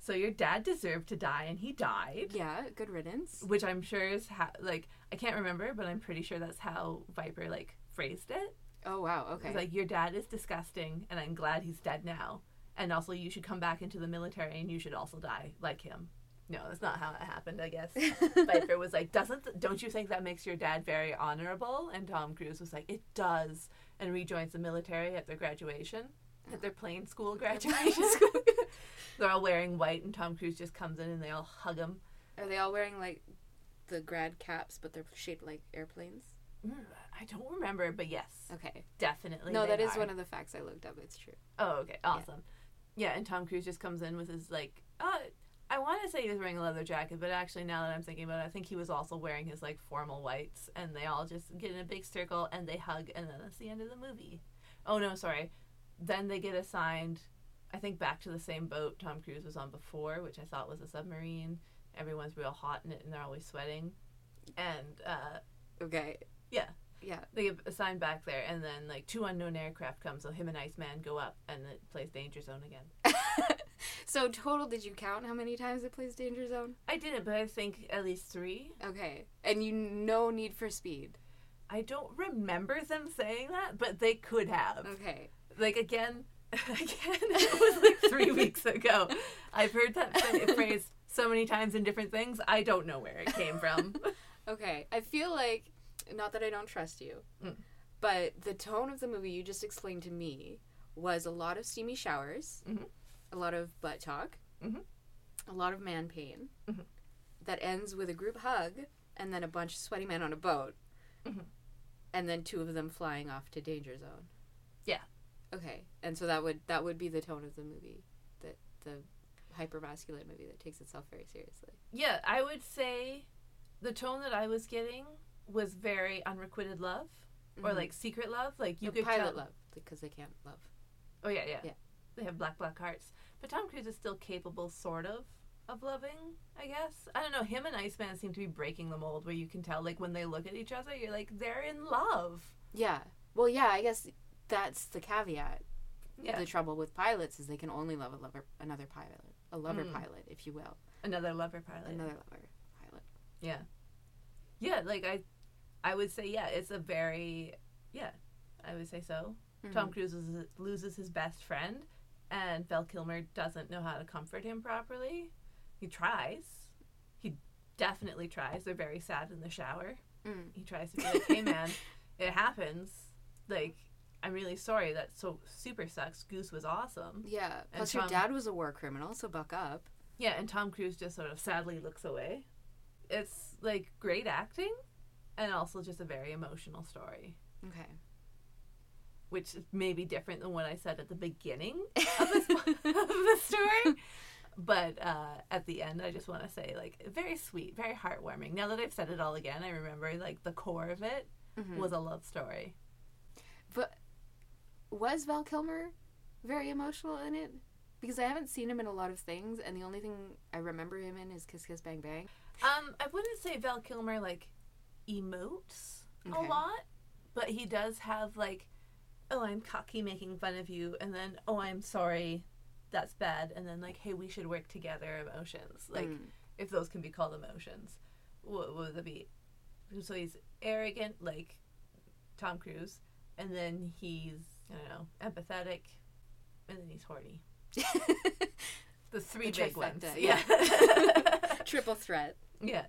so your dad deserved to die, and he died. yeah, good riddance. Which I'm sure is how, like I can't remember, but I'm pretty sure that's how Viper like phrased it. Oh wow, okay. like your dad is disgusting, and I'm glad he's dead now. And also, you should come back into the military, and you should also die like him. No, that's not how it happened. I guess Viper was like, "Doesn't don't you think that makes your dad very honorable?" And Tom Cruise was like, "It does," and rejoins the military at their graduation, at their plane school graduation. They're all wearing white, and Tom Cruise just comes in, and they all hug him. Are they all wearing like the grad caps, but they're shaped like airplanes? I don't remember, but yes, Okay. definitely. No, that is are. one of the facts I looked up. It's true. Oh, okay, awesome. Yeah. and Tom Cruise just comes in with his like, uh, I want to say he was wearing a leather jacket, but actually now that I'm thinking about it, I think he was also wearing his like formal whites, and they all just get in a big circle and they hug, and then that's the end of the movie. Oh no, sorry. Then they get assigned, I think, back to the same boat Tom Cruise was on before, which I thought was a submarine. Everyone's real hot in it, and they're always sweating, and uh, Okay. Yeah. Yeah. they get assigned back there, and then like two unknown aircraft come, so him and Iceman go up, and it plays Danger Zone again. so total, did you count how many times it plays Danger Zone? I didn't, but I think at least three. Okay. And you know Need for Speed. I don't remember them saying that, but they could have. Okay. Like again, again, it was like three weeks ago. I've heard that phrase so many times in different things. I don't know where it came from. Okay. I feel like, not that I don't trust you, Mm. but the tone of the movie you just explained to me was a lot of steamy showers, Mhm. a lot of butt talk, Mhm. a lot of man pain Mhm. that ends with a group hug and then a bunch of sweaty men on a boat. Mhm. And then two of them flying off to danger zone. Yeah. Okay. And so that would that would be the tone of the movie. That the hypermasculine movie that takes itself very seriously. yeah, I would say the tone that I was getting was very unrequited love or Mhm. like secret love. Like you Or could pilot tell. love because they can't love. Oh yeah, yeah, Yeah. They have black, black hearts. But Tom Cruise is still capable, sort of, of loving. I guess I don't know. Him and Iceman seem to be breaking the mold, where you can tell, like when they look at each other, you're like they're in love. Yeah. Well, yeah. I guess that's the caveat. Yeah, The trouble with pilots is they can only love a lover, another pilot, a lover Mm. pilot, if you will, another lover pilot. another lover pilot. Yeah, yeah. Like I, I would say yeah. It's a very yeah. I would say so. Tom Mhm. Cruise loses, loses his best friend, and Val Kilmer doesn't know how to comfort him properly. He tries. He definitely tries. They're very sad in the shower. Mm. He tries to be like, "Hey, man, it happens. Like, I'm really sorry. That so super sucks. Goose was awesome. Yeah. And Plus, your dad was a war criminal, so buck up. Yeah." And Tom Cruise just sort of sadly looks away. It's like great acting, and also just a very emotional story. Okay. which may be different than what I said at the beginning of this of the story. But uh, at the end, I just want to say, like, very sweet, very heartwarming. Now that I've said it all again, I remember like the core of it Mhm. was a love story. But was Val Kilmer very emotional in it? Because I haven't seen him in a lot of things, and the only thing I remember him in is Kiss Kiss Bang Bang. Um, I wouldn't say Val Kilmer like emotes a lot, but he does have like, oh, I'm cocky making fun of you, and then oh, I'm sorry, that's bad, and then like, hey, we should work together emotions. Like, Mm. if those can be called emotions, what, what would that be? So he's arrogant, like Tom Cruise, and then he's I don't know, empathetic, and then he's horny. The three The big ones. Yeah. Triple threat. yeah.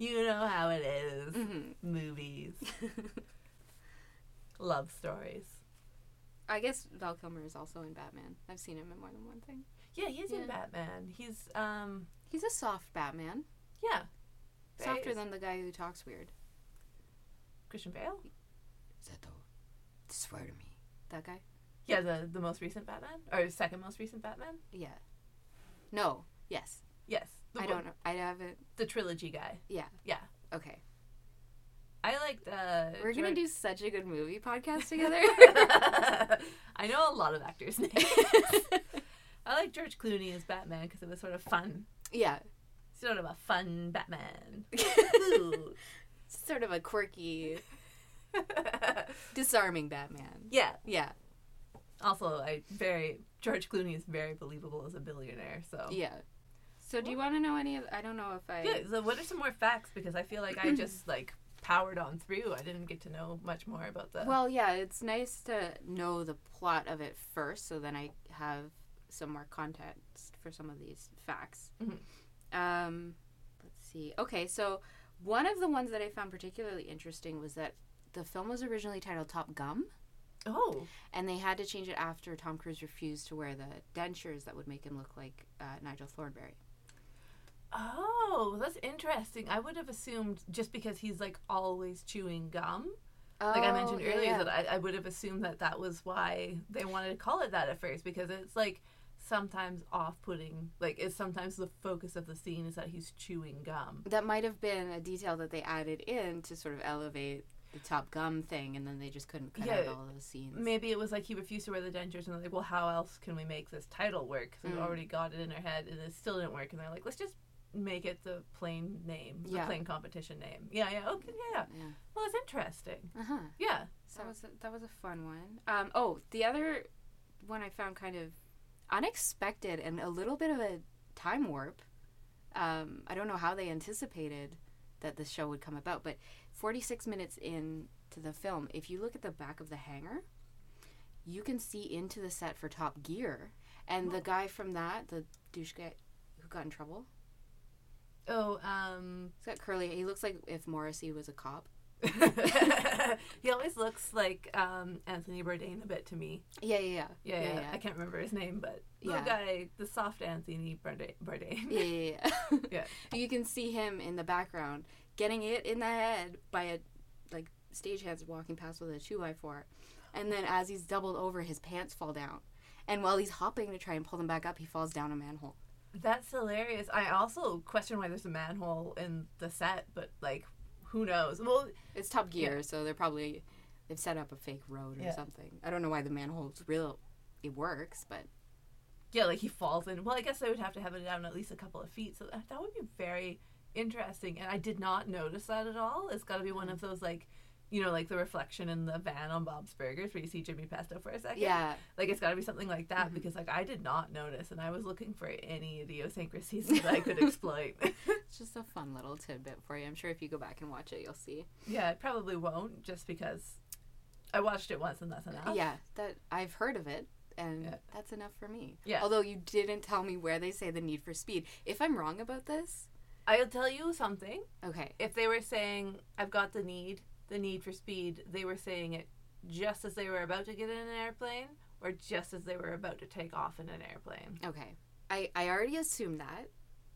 You know how it is. hmm Movies, love stories. I guess Val Kilmer is also in Batman. I've seen him in more than one thing. Yeah, he's in Batman. He's um He's a soft Batman. yeah. Softer than the guy who talks weird. Christian Bale. Zeto, swear to me. That guy? Yeah, the the most recent Batman or second most recent Batman. Yeah. No. Yes. Yes, the I one- don't know. I haven't. The trilogy guy. Yeah. Yeah. Okay. I liked. Uh, We're gonna do such a good movie podcast together. I know a lot of actors' names. I like George Clooney as Batman because it was sort of fun. yeah. Sort of a fun Batman. Sort of a quirky, disarming Batman. yeah. Yeah. Also, I very George Clooney is very believable as a billionaire. So Yeah. So do you want to know any of? I don't know if I. Good. So what are some more facts? Because I feel like I just like powered on through. I didn't get to know much more about the. Well, yeah, it's nice to know the plot of it first, so then I have some more context for some of these facts. Mhm. Um, let's see. Okay, so one of the ones that I found particularly interesting was that the film was originally titled Top Gum, oh, and they had to change it after Tom Cruise refused to wear the dentures that would make him look like uh, Nigel Thornberry. Oh, that's interesting. I would have assumed just because he's like always chewing gum. like I mentioned Oh, earlier, yeah. that I, I would have assumed that that was why they wanted to call it that at first because it's like sometimes off-putting. Like it's sometimes the focus of the scene is that he's chewing gum. that might have been a detail that they added in to sort of elevate the Top Gum thing, and then they just couldn't cut out all those scenes. Maybe it was like he refused to wear the dentures, and they're like, well, how else can we make this title work? Because we've Mm. already got it in our head, and it still didn't work. And they're like, let's just make it the plain name, the plain competition name. Yeah, yeah, okay, yeah. Yeah. Well, it's interesting. Uh huh. Yeah. So that was a, that was a fun one. Um, oh, the other one I found kind of unexpected and a little bit of a time warp. Um, I don't know how they anticipated that this show would come about, but 46 minutes in to the film, if you look at the back of the hangar, you can see into the set for Top Gear, and the guy from that, the douche guy who got in trouble, Oh, um, he's got curly. He looks like if Morrissey was a cop. he always looks like um, Anthony Bourdain a bit to me. Yeah, yeah, Yeah, yeah. Yeah. I can't remember his name, but the Yeah. guy, the soft Anthony Bourdain. Bourdain. Yeah, yeah, yeah. Yeah. You can see him in the background getting it in the head by a like stagehands walking past with a two by four, and then as he's doubled over, his pants fall down, and while he's hopping to try and pull them back up, he falls down a manhole. That's hilarious. I also question why there's a manhole in the set, but like, who knows? Well, It's Top Gear, so they're probably they've set up a fake road or Yeah. something. I don't know why the manhole's real. It works, but yeah, like he falls in. Well, I guess they would have to have it down at least a couple of feet, so that, that would be very interesting. And I did not notice that at all. It's got to be one of mm. those like, you know, like the reflection in the van on Bob's Burgers where you see Jimmy Pesto for a second. yeah, Like it's got to be something like that Mhm. because like I did not notice, and I was looking for any idiosyncrasies that I could exploit. it's just a fun little tidbit for you. I'm sure if you go back and watch it, you'll see. yeah, it probably won't just because I watched it once and that's enough. Yeah, that I've heard of it, and Yeah. that's enough for me. Yeah. Although you didn't tell me where they say the need for speed. If I'm wrong about this, I'll tell you something. okay. if they were saying I've got the need, the need for speed, they were saying it just as they were about to get in an airplane or just as they were about to take off in an airplane. Okay. I, I already assumed that.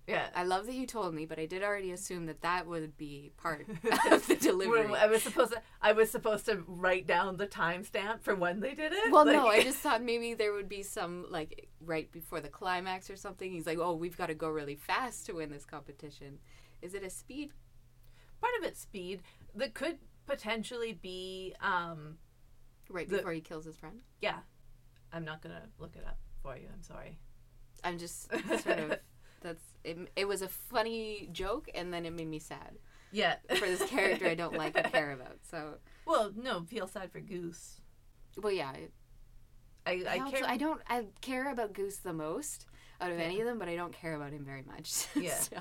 Yeah. I love that you told me, but I did already assume that that would be part of the delivery. I was supposed to I was supposed to write down the timestamp for when they did it. Well, no, I just thought maybe there would be some, like, right before the climax or something. He's like, oh, we've got to go really fast to win this competition. Is it a speed? part of it's speed that could potentially be um Right The- before he kills his friend? yeah. I'm not going to look it up for you. I'm sorry. I'm just sort of. That's it, it was a funny joke, and then it made me sad Yeah. for this character I don't like or care about. So, well, no, feel sad for Goose. well, yeah, I, I, I, I also, care I don't. I care about Goose the most out of Yeah. any of them, but I don't care about him very much. Yeah. so,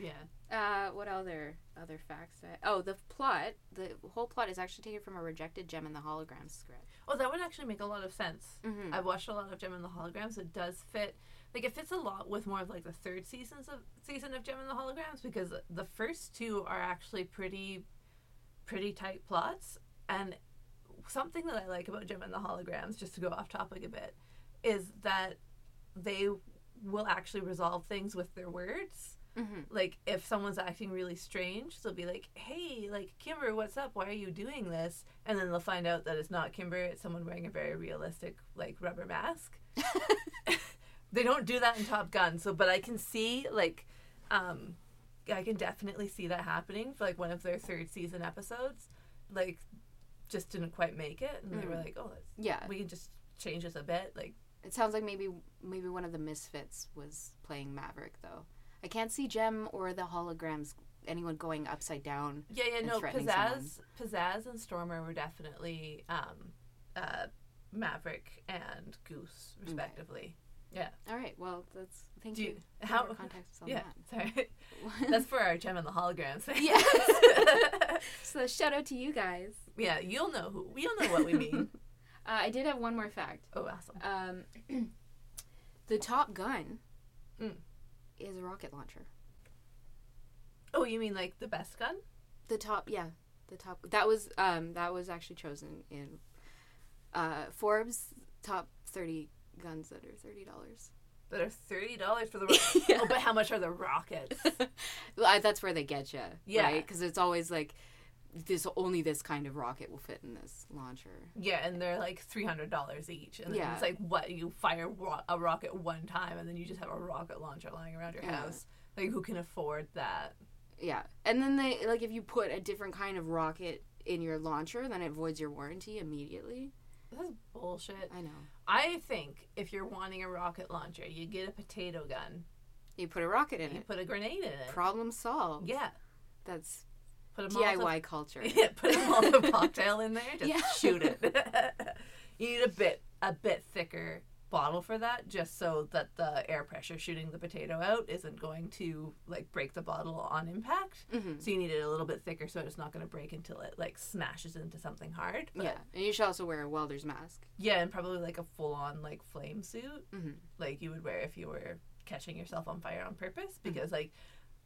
Yeah. uh, what other other facts? I, oh, the plot. The whole plot is actually taken from a rejected Jem in the Holograms script. Oh, that would actually make a lot of sense. Mm-hmm. I've watched a lot of Jem and the Holograms. It does fit, like it fits a lot with more of like the third seasons of season of Jem and the Holograms because the first two are actually pretty, pretty tight plots. And something that I like about Jem and the Holograms, just to go off topic a bit, is that they will actually resolve things with their words. Mm-hmm. Like if someone's acting really strange, they'll be like, "Hey, like Kimber, what's up? Why are you doing this?" And then they'll find out that it's not Kimber; it's someone wearing a very realistic like rubber mask. they don't do that in Top Gun, so but I can see like, um, I can definitely see that happening for like one of their third season episodes, like just didn't quite make it, and they were Mm. like, "Oh, that's, Yeah. we can just change this a bit." Like, It sounds like maybe maybe one of the misfits was playing Maverick though. I can't see Jem or the holograms anyone going upside down. yeah, yeah, no, Pizzazz, Pizzazz, and Stormer were definitely um, uh, Maverick and Goose, respectively. Yeah. All right, well that's thank Do you. you, how? context on Yeah, sorry. That's for our jem and the holograms. Yes. so shout out to you guys. yeah, you'll know who. You'll know what we mean. Uh, I did have one more fact. Oh, awesome. Um, the Top Gun Mm. Is a rocket launcher. Oh, you mean like the best gun? The top, yeah, the top. That was um that was actually chosen in uh Forbes top thirty guns that are thirty dollars. That are thirty dollars for the. Ro- yeah. Oh, but how much are the rockets? Well, I- that's where they get you, Yeah. right? Because it's always like this only this kind of rocket will fit in this launcher. Yeah, and they're like three hundred dollars each, and then Yeah. it's like what you fire ro- a rocket one time, and then you just have a rocket launcher lying around your Yeah. house. Like, who can afford that? Yeah, and then they like if you put a different kind of rocket in your launcher, then it voids your warranty immediately. That's bullshit. I know. I think if you're wanting a rocket launcher, you get a potato gun. You put a rocket in You it. You put a grenade in it. Problem solved. Yeah. That's Put a Molotov- DIY culture. Yeah, put a Molotov cocktail in there. Just Yeah. shoot it. you need a bit a bit thicker bottle for that, just so that the air pressure shooting the potato out isn't going to like break the bottle on impact. hmm So you need it a little bit thicker, so it's not going to break until it like smashes into something hard. But, Yeah, and you should also wear a welder's mask. yeah, and probably like a full on like flame suit, Mhm. like you would wear if you were catching yourself on fire on purpose. Mm-hmm. Because like,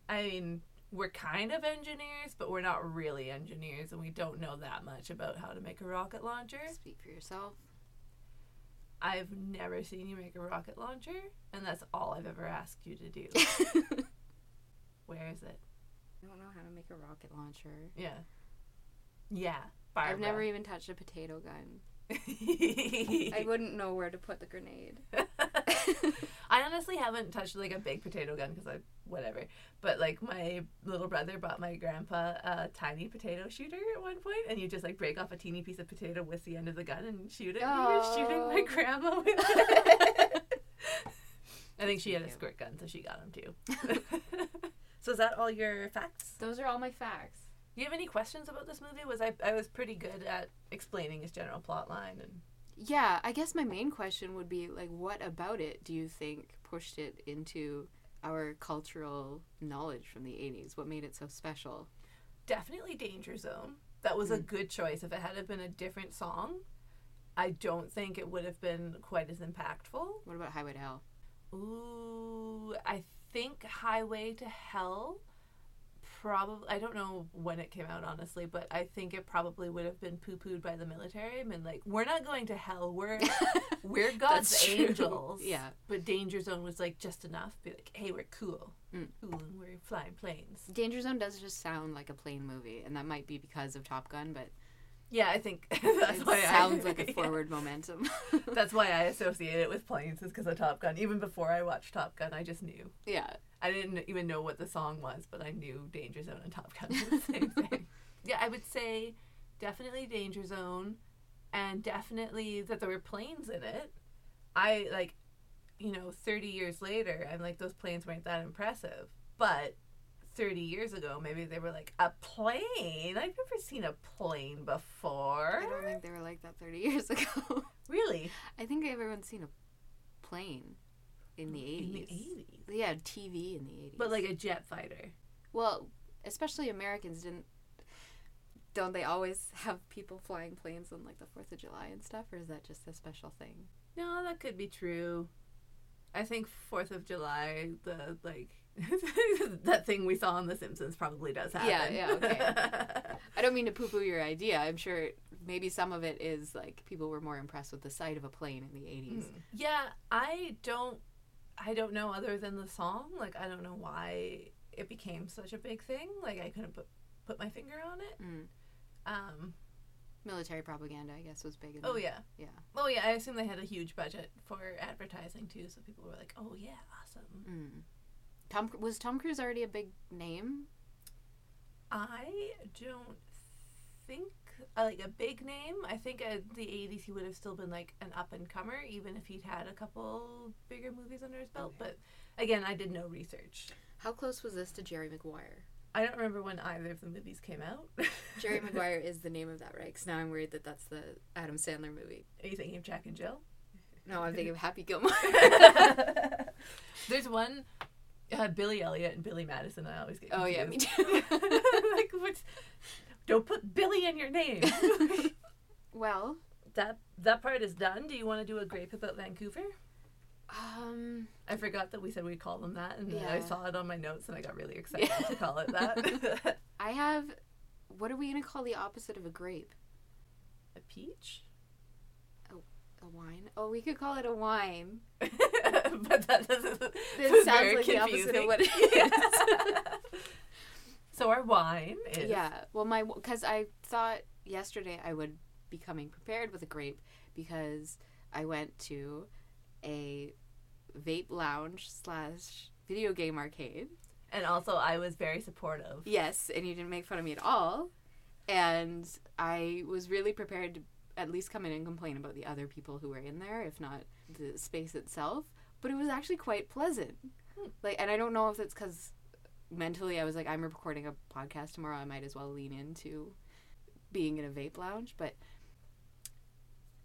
I mean, we're kind of engineers, but we're not really engineers, and we don't know that much about how to make a rocket launcher. Speak for yourself. I've never seen you make a rocket launcher, and that's all I've ever asked you to do. Where is it? I don't know how to make a rocket launcher. Yeah. Yeah. Barbara. I've never even touched a potato gun. I I wouldn't know where to put the grenade. I honestly haven't touched like a big potato gun because I whatever. But like my little brother bought my grandpa a tiny potato shooter at one point, and you just like break off a teeny piece of potato with the end of the gun and shoot it. And he was shooting my Oh. grandma with it. I think she had a squirt gun, so she got him too. so is that all your facts? Those are all my facts. Do you have any questions about this movie? Was I I was pretty good at explaining its general plot line and Yeah, I guess my main question would be like, what about it do you think pushed it into our cultural knowledge from the 80s? What made it so special? definitely Danger Zone. That was a Mm. good choice. If it had been a different song, I don't think it would have been quite as impactful. What about Highway to Hell? Ooh, I think Highway to Hell probably I don't know when it came out honestly, but I think it probably would have been poo-pooed by the military. I mean like we're not going to hell. We're we're God's angels. Yeah. But Danger Zone was like just enough. Be like, hey, we're cool. Mm. Cool and we're flying planes. Danger Zone does just sound like a plane movie, and that might be because of Top Gun, but Yeah, I think that's it why sounds I, like a yeah. forward momentum. That's why I associate it with planes is because of Top Gun. Even before I watched Top Gun, I just knew. yeah. I didn't even know what the song was, but I knew Danger Zone and Top Gun were the same thing. Yeah, I would say definitely Danger Zone, and definitely that there were planes in it. I like, you know, thirty years later, I'm like those planes weren't that impressive, but. 30 years ago, maybe they were like, a plane? I've never seen a plane before. I don't think they were like that 30 years ago. Really? I think everyone's seen a plane in the 80s. In the 80s. Yeah, TV in the 80s. But like a jet fighter. well, especially Americans didn't. Don't they always have people flying planes on like the 4th of July and stuff, or is that just a special thing? No, that could be true. I think Fourth of July, the like that thing we saw on The Simpsons probably does happen. Yeah, yeah, okay. I don't mean to poo poo your idea. I'm sure maybe some of it is like people were more impressed with the sight of a plane in the 80s. yeah, I don't. I don't know other than the song. Like I don't know why it became such a big thing. Like I couldn't put put my finger on it. Mm. Um, Military propaganda, I guess, was big. In oh yeah, Yeah. oh yeah. I assume they had a huge budget for advertising too, so people were like, "Oh yeah, awesome." Mm. Tom was Tom Cruise already a big name? I don't think uh, like a big name. I think at the '80s he would have still been like an up and comer, even if he'd had a couple bigger movies under his belt. Okay. But again, I did no research. How close was this to Jerry Maguire? I don't remember when either of the movies came out. Jerry Maguire is the name of that, right? Because now I'm worried that that's the Adam Sandler movie. Are you thinking of Jack and Jill? No, I'm thinking of Happy Gilmore. There's one uh, Billy Elliot and Billy Madison. I always get oh yeah, me confused. too. like what's don't put Billy in your name. well, that that part is done. Do you want to do a grape about Vancouver? um, I forgot that we said we'd call them that, and then I saw it on my notes, and I got really excited to call it that. I have. What are we gonna call the opposite of a grape? a peach, A wine? Oh, we could call it a wine. but that doesn't. It that's sounds very like the opposite of confusing. what it is. so our wine is Yeah. Well, my because I thought yesterday I would be coming prepared with a grape because I went to a vape lounge slash video game arcade. and also I was very supportive. Yes, and you didn't make fun of me at all. And I was really prepared to at least come in and complain about the other people who were in there, if not the space itself. But it was actually quite pleasant. Hmm. Like, and I don't know if it's because mentally I was like, I'm recording a podcast tomorrow. I might as well lean into being in a vape lounge. But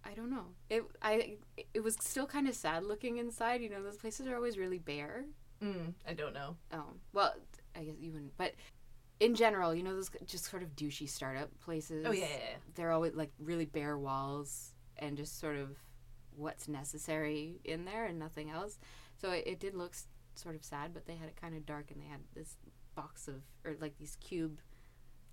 I don't know. It I it was still kind of sad looking inside. You know, those places are always really bare. Mm, I don't know. Oh, well, I guess you wouldn't. But in general, you know, those just sort of douchey startup places. Oh yeah, yeah, yeah. They're always like really bare walls and just sort of what's necessary in there and nothing else. So it, it did look s- sort of sad, but they had it kind of dark and they had this box of, or like these cube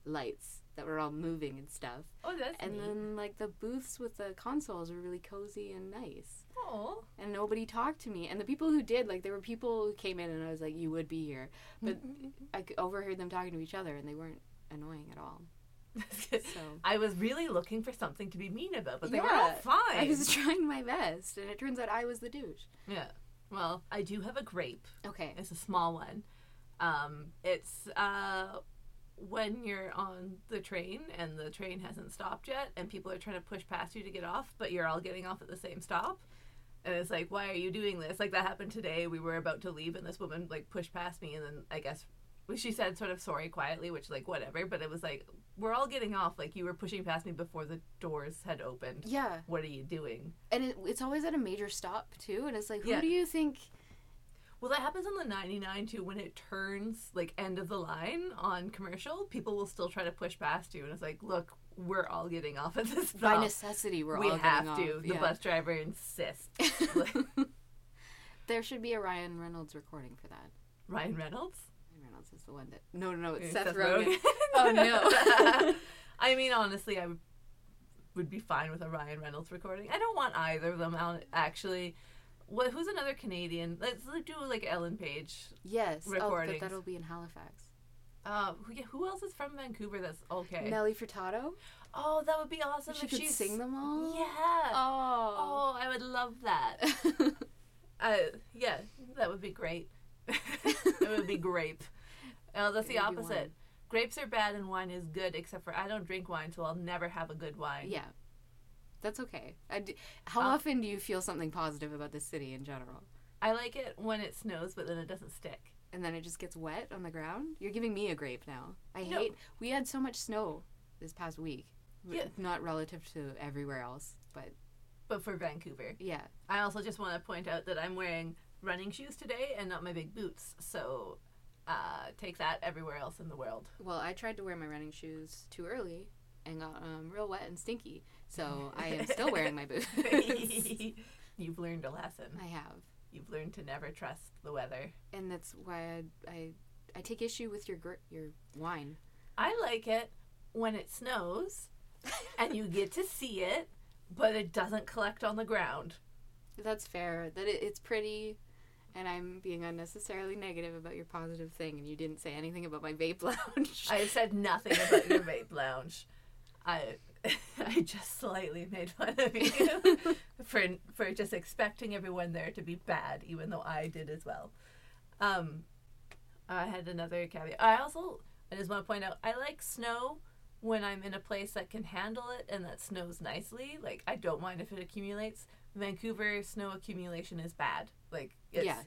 lights that were all moving and stuff. Oh, that's And neat. then like the booths with the consoles were really cozy and nice oh, and nobody talked to me. And the people who did, like, there were people who came in, and I was like, "You would be here," but I c- overheard them talking to each other, and they weren't annoying at all. So I was really looking for something to be mean about, but they were all fine. I was trying my best, and it turns out I was the douche. Yeah. Well, I do have a grape. Okay. It's a small one. Um, it's uh, when you're on the train and the train hasn't stopped yet, and people are trying to push past you to get off, but you're all getting off at the same stop. And it's like, why are you doing this? Like that happened today. We were about to leave, and this woman like pushed past me, and then I guess she said sort of sorry quietly, which like whatever. But it was like we're all getting off. Like you were pushing past me before the doors had opened. Yeah, What are you doing? and it, it's always at a major stop too, and it's like, who Yeah. do you think? Well, that happens on the 99 too. When it turns like end of the line on commercial, people will still try to push past you, and it's like, look, we're all getting off at this Stop. By necessity, we're we all have getting to. off. The Yeah. bus driver insists. there should be a Ryan Reynolds recording for that. Ryan Reynolds. Is the one that. No, no, no, it's Uh, Seth, Rogen. Oh, no. I mean, honestly, I would, would be fine with a Ryan Reynolds recording. I don't want either of them out. Actually, what? Who's another Canadian? Let's do like Ellen Page. Yes. Oh, but that'll be in Halifax. Uh, who, yeah, who else is from Vancouver? That's okay. Nelly Furtado. Oh, that would be awesome She if could she's sing them all. Yeah. Oh. Oh, I would love that. Uh, yeah, that would be great. it would be grape. Uh, that's the It would be opposite. wine. Grapes are bad and wine is good, except for I don't drink wine, so I'll never have a good wine. yeah. That's okay. I d- how Uh, often do you feel something positive about this city in general? I like it when it snows, but then it doesn't stick. And then it just gets wet on the ground? You're giving me a grape now. I No. hate. We had so much snow this past week. Yeah. Not relative to everywhere else, but But for Vancouver, yeah. I also just want to point out that I'm wearing running shoes today and not my big boots. So uh, take that everywhere else in the world. Well, I tried to wear my running shoes too early and got um, real wet and stinky. So I am still wearing my boots. You've learned a lesson. I have. You've learned to never trust the weather. And that's why I, I, I take issue with your gr- your wine. I like it when it snows and you get to see it, but it doesn't collect on the ground. That's fair. That it, it's pretty, and I'm being unnecessarily negative about your positive thing, and you didn't say anything about my vape lounge. I said nothing about your vape lounge. I I just slightly made fun of you for for just expecting everyone there to be bad, even though I did as well. Um, I had another caveat. I also I just want to point out I like snow when I'm in a place that can handle it and that snows nicely. Like I don't mind if it accumulates. Vancouver snow accumulation is bad. Like it's, Yeah.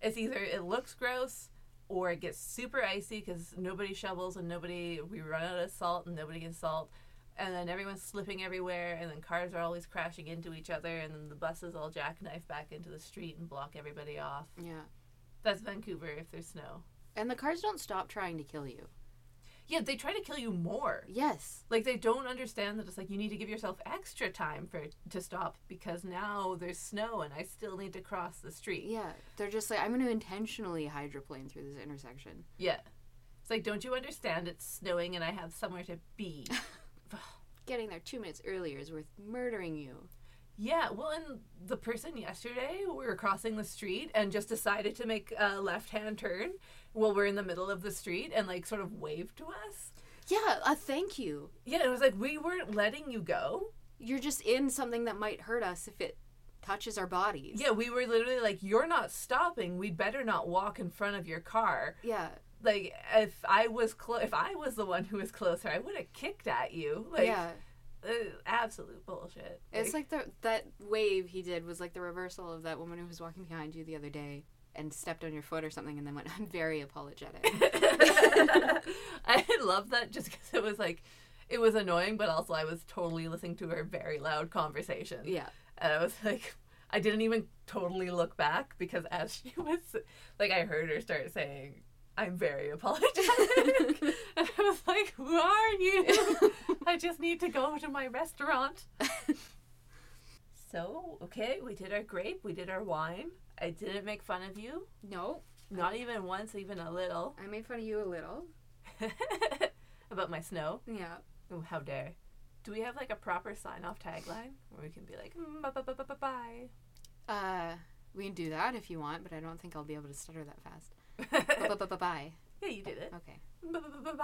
it's either it looks gross or it gets super icy because nobody shovels and nobody we run out of salt and nobody gets salt and then everyone's slipping everywhere and then cars are always crashing into each other and then the buses all jackknife back into the street and block everybody off yeah. that's vancouver if there's snow And the cars don't stop trying to kill you. Yeah they try to kill you more Yes. like they don't understand that it's like you need to give yourself extra time for to stop because now there's snow and i still need to cross the street Yeah. They're just like, I'm going to intentionally hydroplane through this intersection. yeah it's like don't you understand it's snowing and i have somewhere to be Getting there two minutes earlier is worth murdering you. Yeah, well, and the person yesterday, we were crossing the street and just decided to make a left hand turn while we're in the middle of the street and like sort of waved to us. Yeah, a thank you. Yeah, it was like we weren't letting you go. You're just in something that might hurt us if it touches our bodies. Yeah, we were literally like, you're not stopping. We better not walk in front of your car. Yeah. Like, if I was clo- if I was the one who was closer, I would have kicked at you. Like, yeah. Uh, absolute bullshit. It's like the that wave he did was like the reversal of that woman who was walking behind you the other day and stepped on your foot or something and then went, I'm very apologetic. I love that just because it was like, it was annoying, but also I was totally listening to her very loud conversation. yeah. And I was like, I didn't even totally look back because as she was, like, I heard her start saying, I'm very apologetic. and I was like, who are you? I just need to go to my restaurant. so, okay, we did our grape, we did our wine. I didn't make fun of you. No. Not even once, even a little. I made fun of you a little. About my snow. Yeah. Oh, how dare. Do we have like a proper sign off tagline where we can be like, mm, bye bye bye bye bye Uh we can do that if you want, but I don't think I'll be able to stutter that fast. Bye? Bye. yeah, you did it. Okay. Bye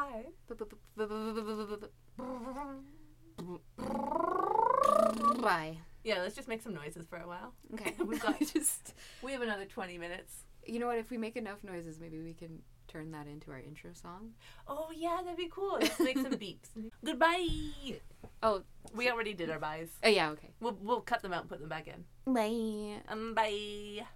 bye. Yeah, let's just make some noises for a while. Okay. We've got- just We have another 20 minutes. You know what, if we make enough noises, maybe we can turn that into our intro song. Oh, yeah, that'd be cool. Let's make some beeps. Goodbye. Oh, We already did our buys. oh yeah, okay. We'll, we'll cut them out and put them back in. Bye. Um, bye.